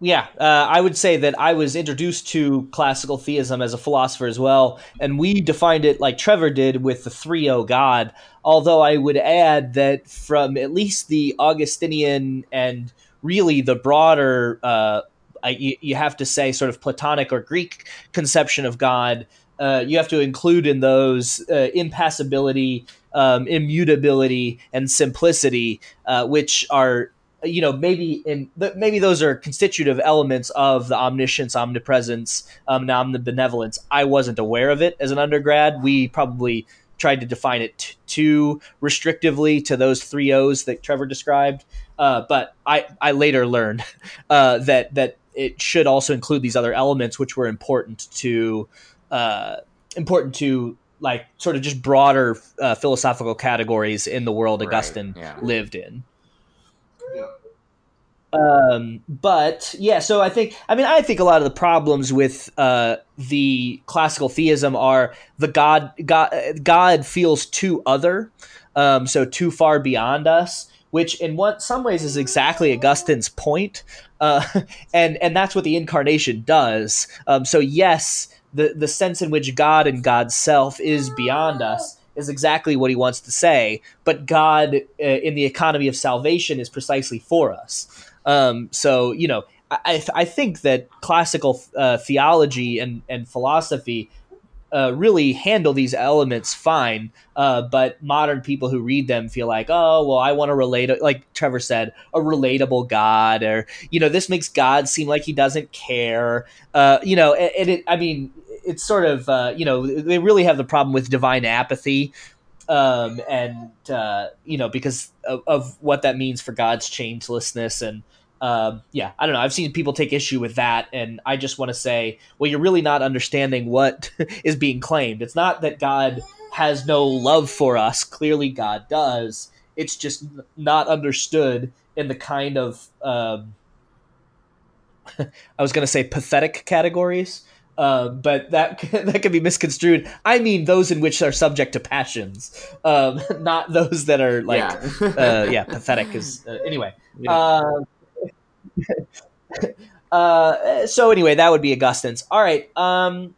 B: yeah, uh, I would say that I was introduced to classical theism as a philosopher as well, and we defined it like Trevor did with the three O God. Although I would add that from at least the Augustinian and really the broader, uh, I, you, you have to say, sort of Platonic or Greek conception of God, uh, you have to include in those uh, impassibility, um, immutability, and simplicity, uh, which are you know maybe in th- maybe those are constitutive elements of the omniscience omnipresence um, and omnibenevolence i wasn't aware of it as an undergrad we probably tried to define it t- too restrictively to those three o's that trevor described Uh, but I I later learned uh, that that it should also include these other elements, which were important to uh, important to like sort of just broader uh, philosophical categories in the world
D: Right,
B: Augustine
D: yeah.
B: lived in. Um, but yeah, so I think I mean I think a lot of the problems with uh, the classical theism are the God God God feels too other, um, so too far beyond us, which in what some ways is exactly Augustine's point, uh, and and that's what the incarnation does. Um, so yes, the the sense in which God and God's self is beyond us is exactly what he wants to say, but God uh, in the economy of salvation is precisely for us. Um, so you know, I, I think that classical uh, theology and and philosophy uh, really handle these elements fine, uh, but modern people who read them feel like, oh, well, I want to relate, like Trevor said, a relatable God, or you know, this makes God seem like he doesn't care. Uh, you know, and, and it, I mean, it's sort of, uh, you know, they really have the problem with divine apathy. Um, and uh, you know because of, of what that means for God's changelessness and um, yeah, I don't know. I've seen people take issue with that, and I just want to say, well, you're really not understanding what is being claimed. It's not that God has no love for us. Clearly, God does. It's just not understood in the kind of um, I was going to say pathetic categories, uh, but that that can be misconstrued. I mean those in which are subject to passions, um, not those that are like
D: yeah.
B: uh, yeah pathetic. Is uh, anyway.
C: Yeah.
B: Uh, uh, so anyway, that would be Augustine's. All right. Um,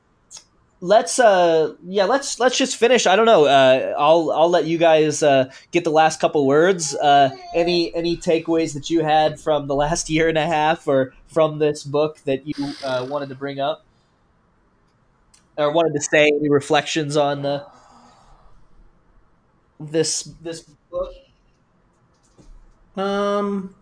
B: let's uh, yeah, let's let's just finish. I don't know. Uh, I'll I'll let you guys uh, get the last couple words. Uh, any any takeaways that you had from the last year and a half, or from this book that you uh, wanted to bring up, or wanted to say? Any reflections on uh, this this book?
C: Um,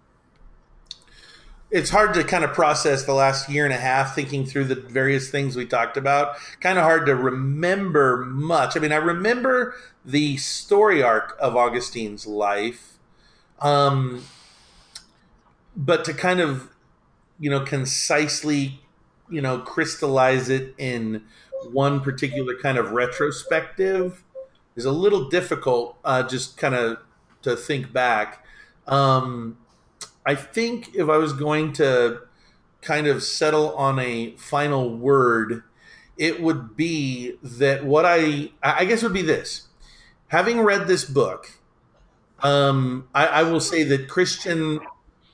C: it's hard to kind of process the last year and a half thinking through the various things we talked about. Kind of hard to remember much. I mean, I remember the story arc of Augustine's life, um, but to kind of, you know, concisely, you know, crystallize it in one particular kind of retrospective is a little difficult. Uh, just kind of to think back. Um, I think if I was going to kind of settle on a final word, it would be that what I I guess would be this. Having read this book, um, I, I will say that Christian.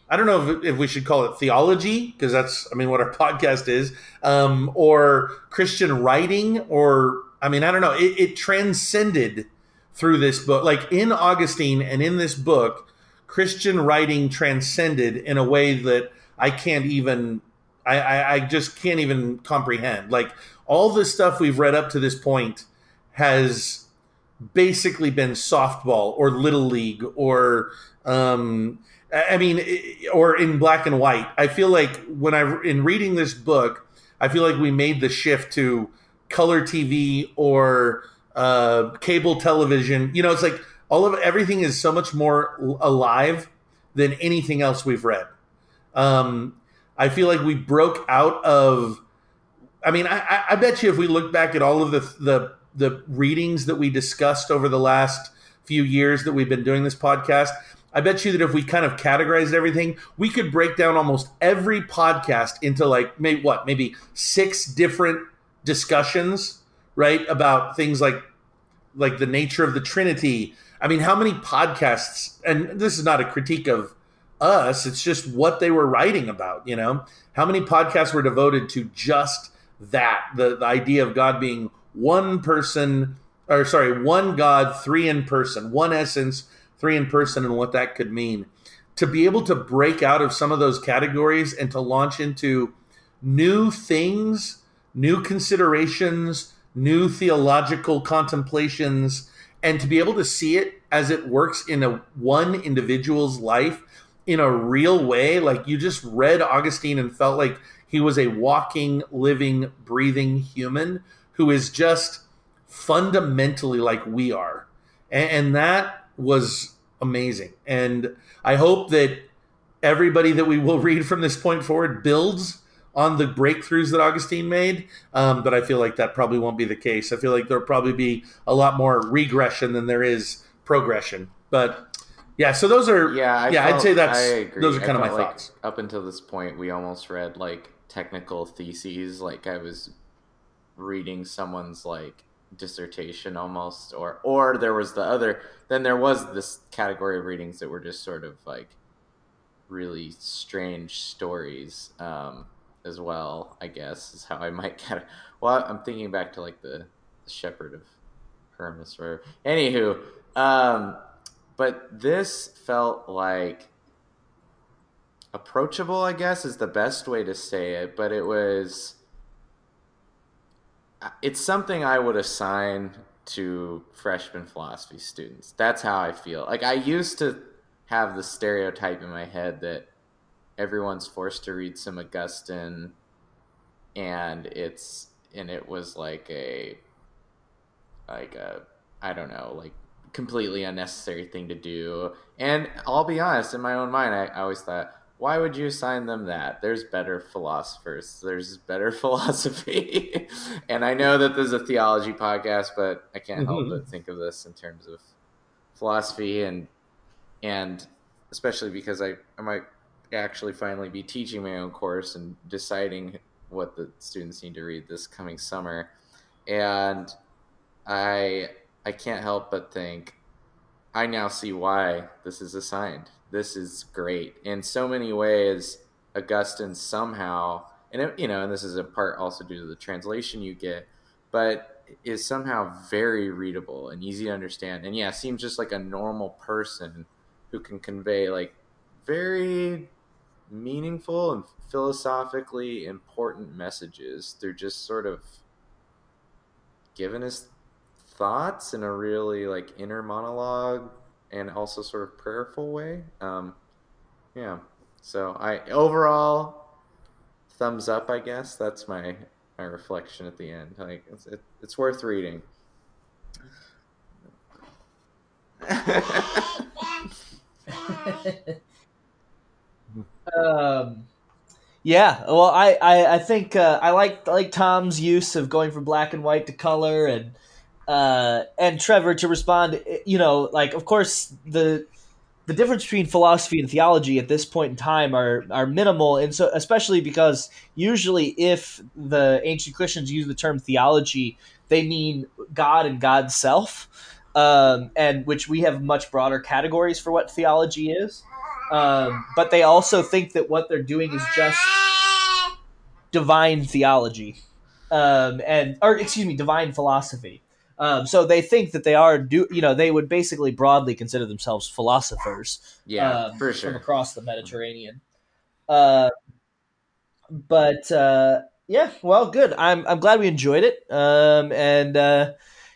C: I don't know if, if we should call it theology because that's I mean what our podcast is, um, or Christian writing, or I mean I don't know. It, it transcended through this book, like in Augustine and in this book Christian writing transcended in a way that I can't even, I, I, I, just can't even comprehend. Like all the stuff we've read up to this point has basically been softball or little league or, um, I mean, or in black and white. I feel like when I, in reading this book, I feel like we made the shift to color TV or uh, cable television. You know, it's like all of everything is so much more alive than anything else we've read. Um, I feel like we broke out of. I mean, I, I bet you if we look back at all of the the the readings that we discussed over the last few years that we've been doing this podcast, I bet you that if we kind of categorized everything, we could break down almost every podcast into like maybe what, maybe six different discussions, right? About things like like the nature of the Trinity. I mean, how many podcasts, and this is not a critique of us, it's just what they were writing about, you know? How many podcasts were devoted to just that, the, the idea of God being one person, or sorry, one God, three in person, one essence, three in person, and what that could mean. To be able to break out of some of those categories and to launch into new things, new considerations, new theological contemplations, and to be able to see it as it works in a one individual's life in a real way, like you just read Augustine and felt like he was a walking, living, breathing human who is just fundamentally like we are. And, and that was amazing. And I hope that everybody that we will read from this point forward builds on the breakthroughs that Augustine made. Um, but I feel like that probably won't be the case. I feel like there'll probably be a lot more regression than there is progression. But yeah, so those are
D: Yeah, I
C: yeah.
D: felt-
C: I'd say that's those are kind of my
D: like
C: thoughts.
D: Up until this point, we almost read like technical theses, like I was reading someone's like dissertation almost, or or there was the other. Then there was this category of readings that were just sort of like really strange stories um, as well. I guess is how I might kind of. Well, I'm thinking back to like the, the Shepherd of Hermas, or anywho. Um, but this felt like approachable i guess is the best way to say it but it was it's something i would assign to freshman philosophy students that's how i feel like i used to have the stereotype in my head that everyone's forced to read some augustine and it's and it was like a like a i don't know like completely unnecessary thing to do. And I'll be honest, in my own mind, I, I always thought, why would you assign them that? There's better philosophers. There's better philosophy. and I know that there's a theology podcast, but I can't help
B: Mhm.
D: but think of this in terms of philosophy and and especially because I, I might actually finally be teaching my own course and deciding what the students need to read this coming summer. And I I can't help but think I now see why this is assigned. This is great in so many ways. Augustine somehow, and it, you know, and this is in part also due to the translation you get, but is somehow very readable and easy to understand. And yeah, seems just like a normal person who can convey like very meaningful and philosophically important messages through just sort of giving his thoughts in a really like inner monologue and also sort of prayerful way. Um, yeah. So I overall thumbs up. I guess that's my my reflection at the end. Like it's it, it's worth reading.
B: Um, yeah, well, I, I, I think uh, I like like Tom's use of going from black and white to color, and uh, and Trevor to respond. You know, like of course the the difference between philosophy and theology at this point in time are are minimal, and so especially because usually if the ancient Christians use the term theology, they mean God and God's self, um, and which we have much broader categories for what theology is. Um, but they also think that what they're doing is just divine theology, um, and or excuse me, divine philosophy. Um, so they think that they are do you know they would basically broadly consider themselves philosophers
D: yeah,
B: um,
D: for
B: from across the Mediterranean. Uh, but uh, yeah, well, good. I'm I'm glad we enjoyed it. Um, and uh,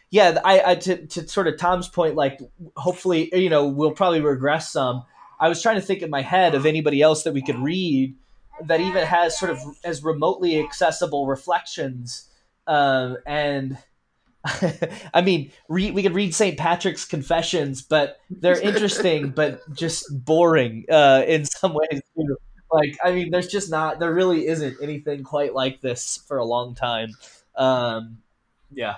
B: yeah, I, I to to sort of Tom's point, like hopefully you know we'll probably regress some. I was trying to think in my head of anybody else that we could read that even has sort of as remotely accessible reflections, um, and. I mean, re- we could read St. Patrick's Confessions, but they're interesting, but just boring uh, in some ways. Too. Like, I mean, there's just not, there really isn't anything quite like this for a long time. Um, yeah.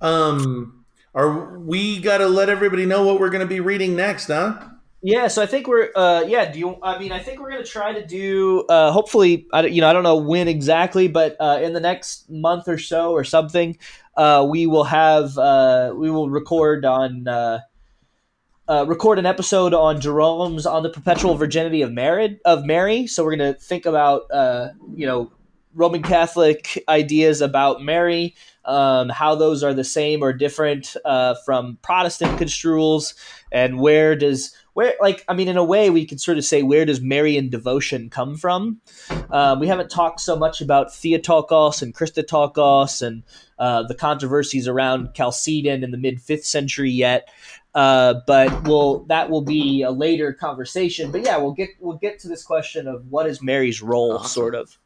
C: Um, are we got to let everybody know what we're going to be reading next, huh?
B: Yeah, so I think we're uh yeah, do you I mean I think we're going to try to do uh hopefully I you know I don't know when exactly but uh in the next month or so or something uh we will have uh we will record on uh uh, record an episode on Jerome's on the perpetual virginity of Mary. Of Mary, so we're going to think about uh, you know Roman Catholic ideas about Mary, um, how those are the same or different uh, from Protestant construals, and where does where like I mean in a way we could sort of say where does Marian devotion come from? Uh, we haven't talked so much about Theotokos and Christotokos and uh, the controversies around Chalcedon in the mid fifth century yet. Uh, but we'll that will be a later conversation. But yeah, we'll get we'll get to this question of what is Mary's role,
D: Awesome.
B: sort of.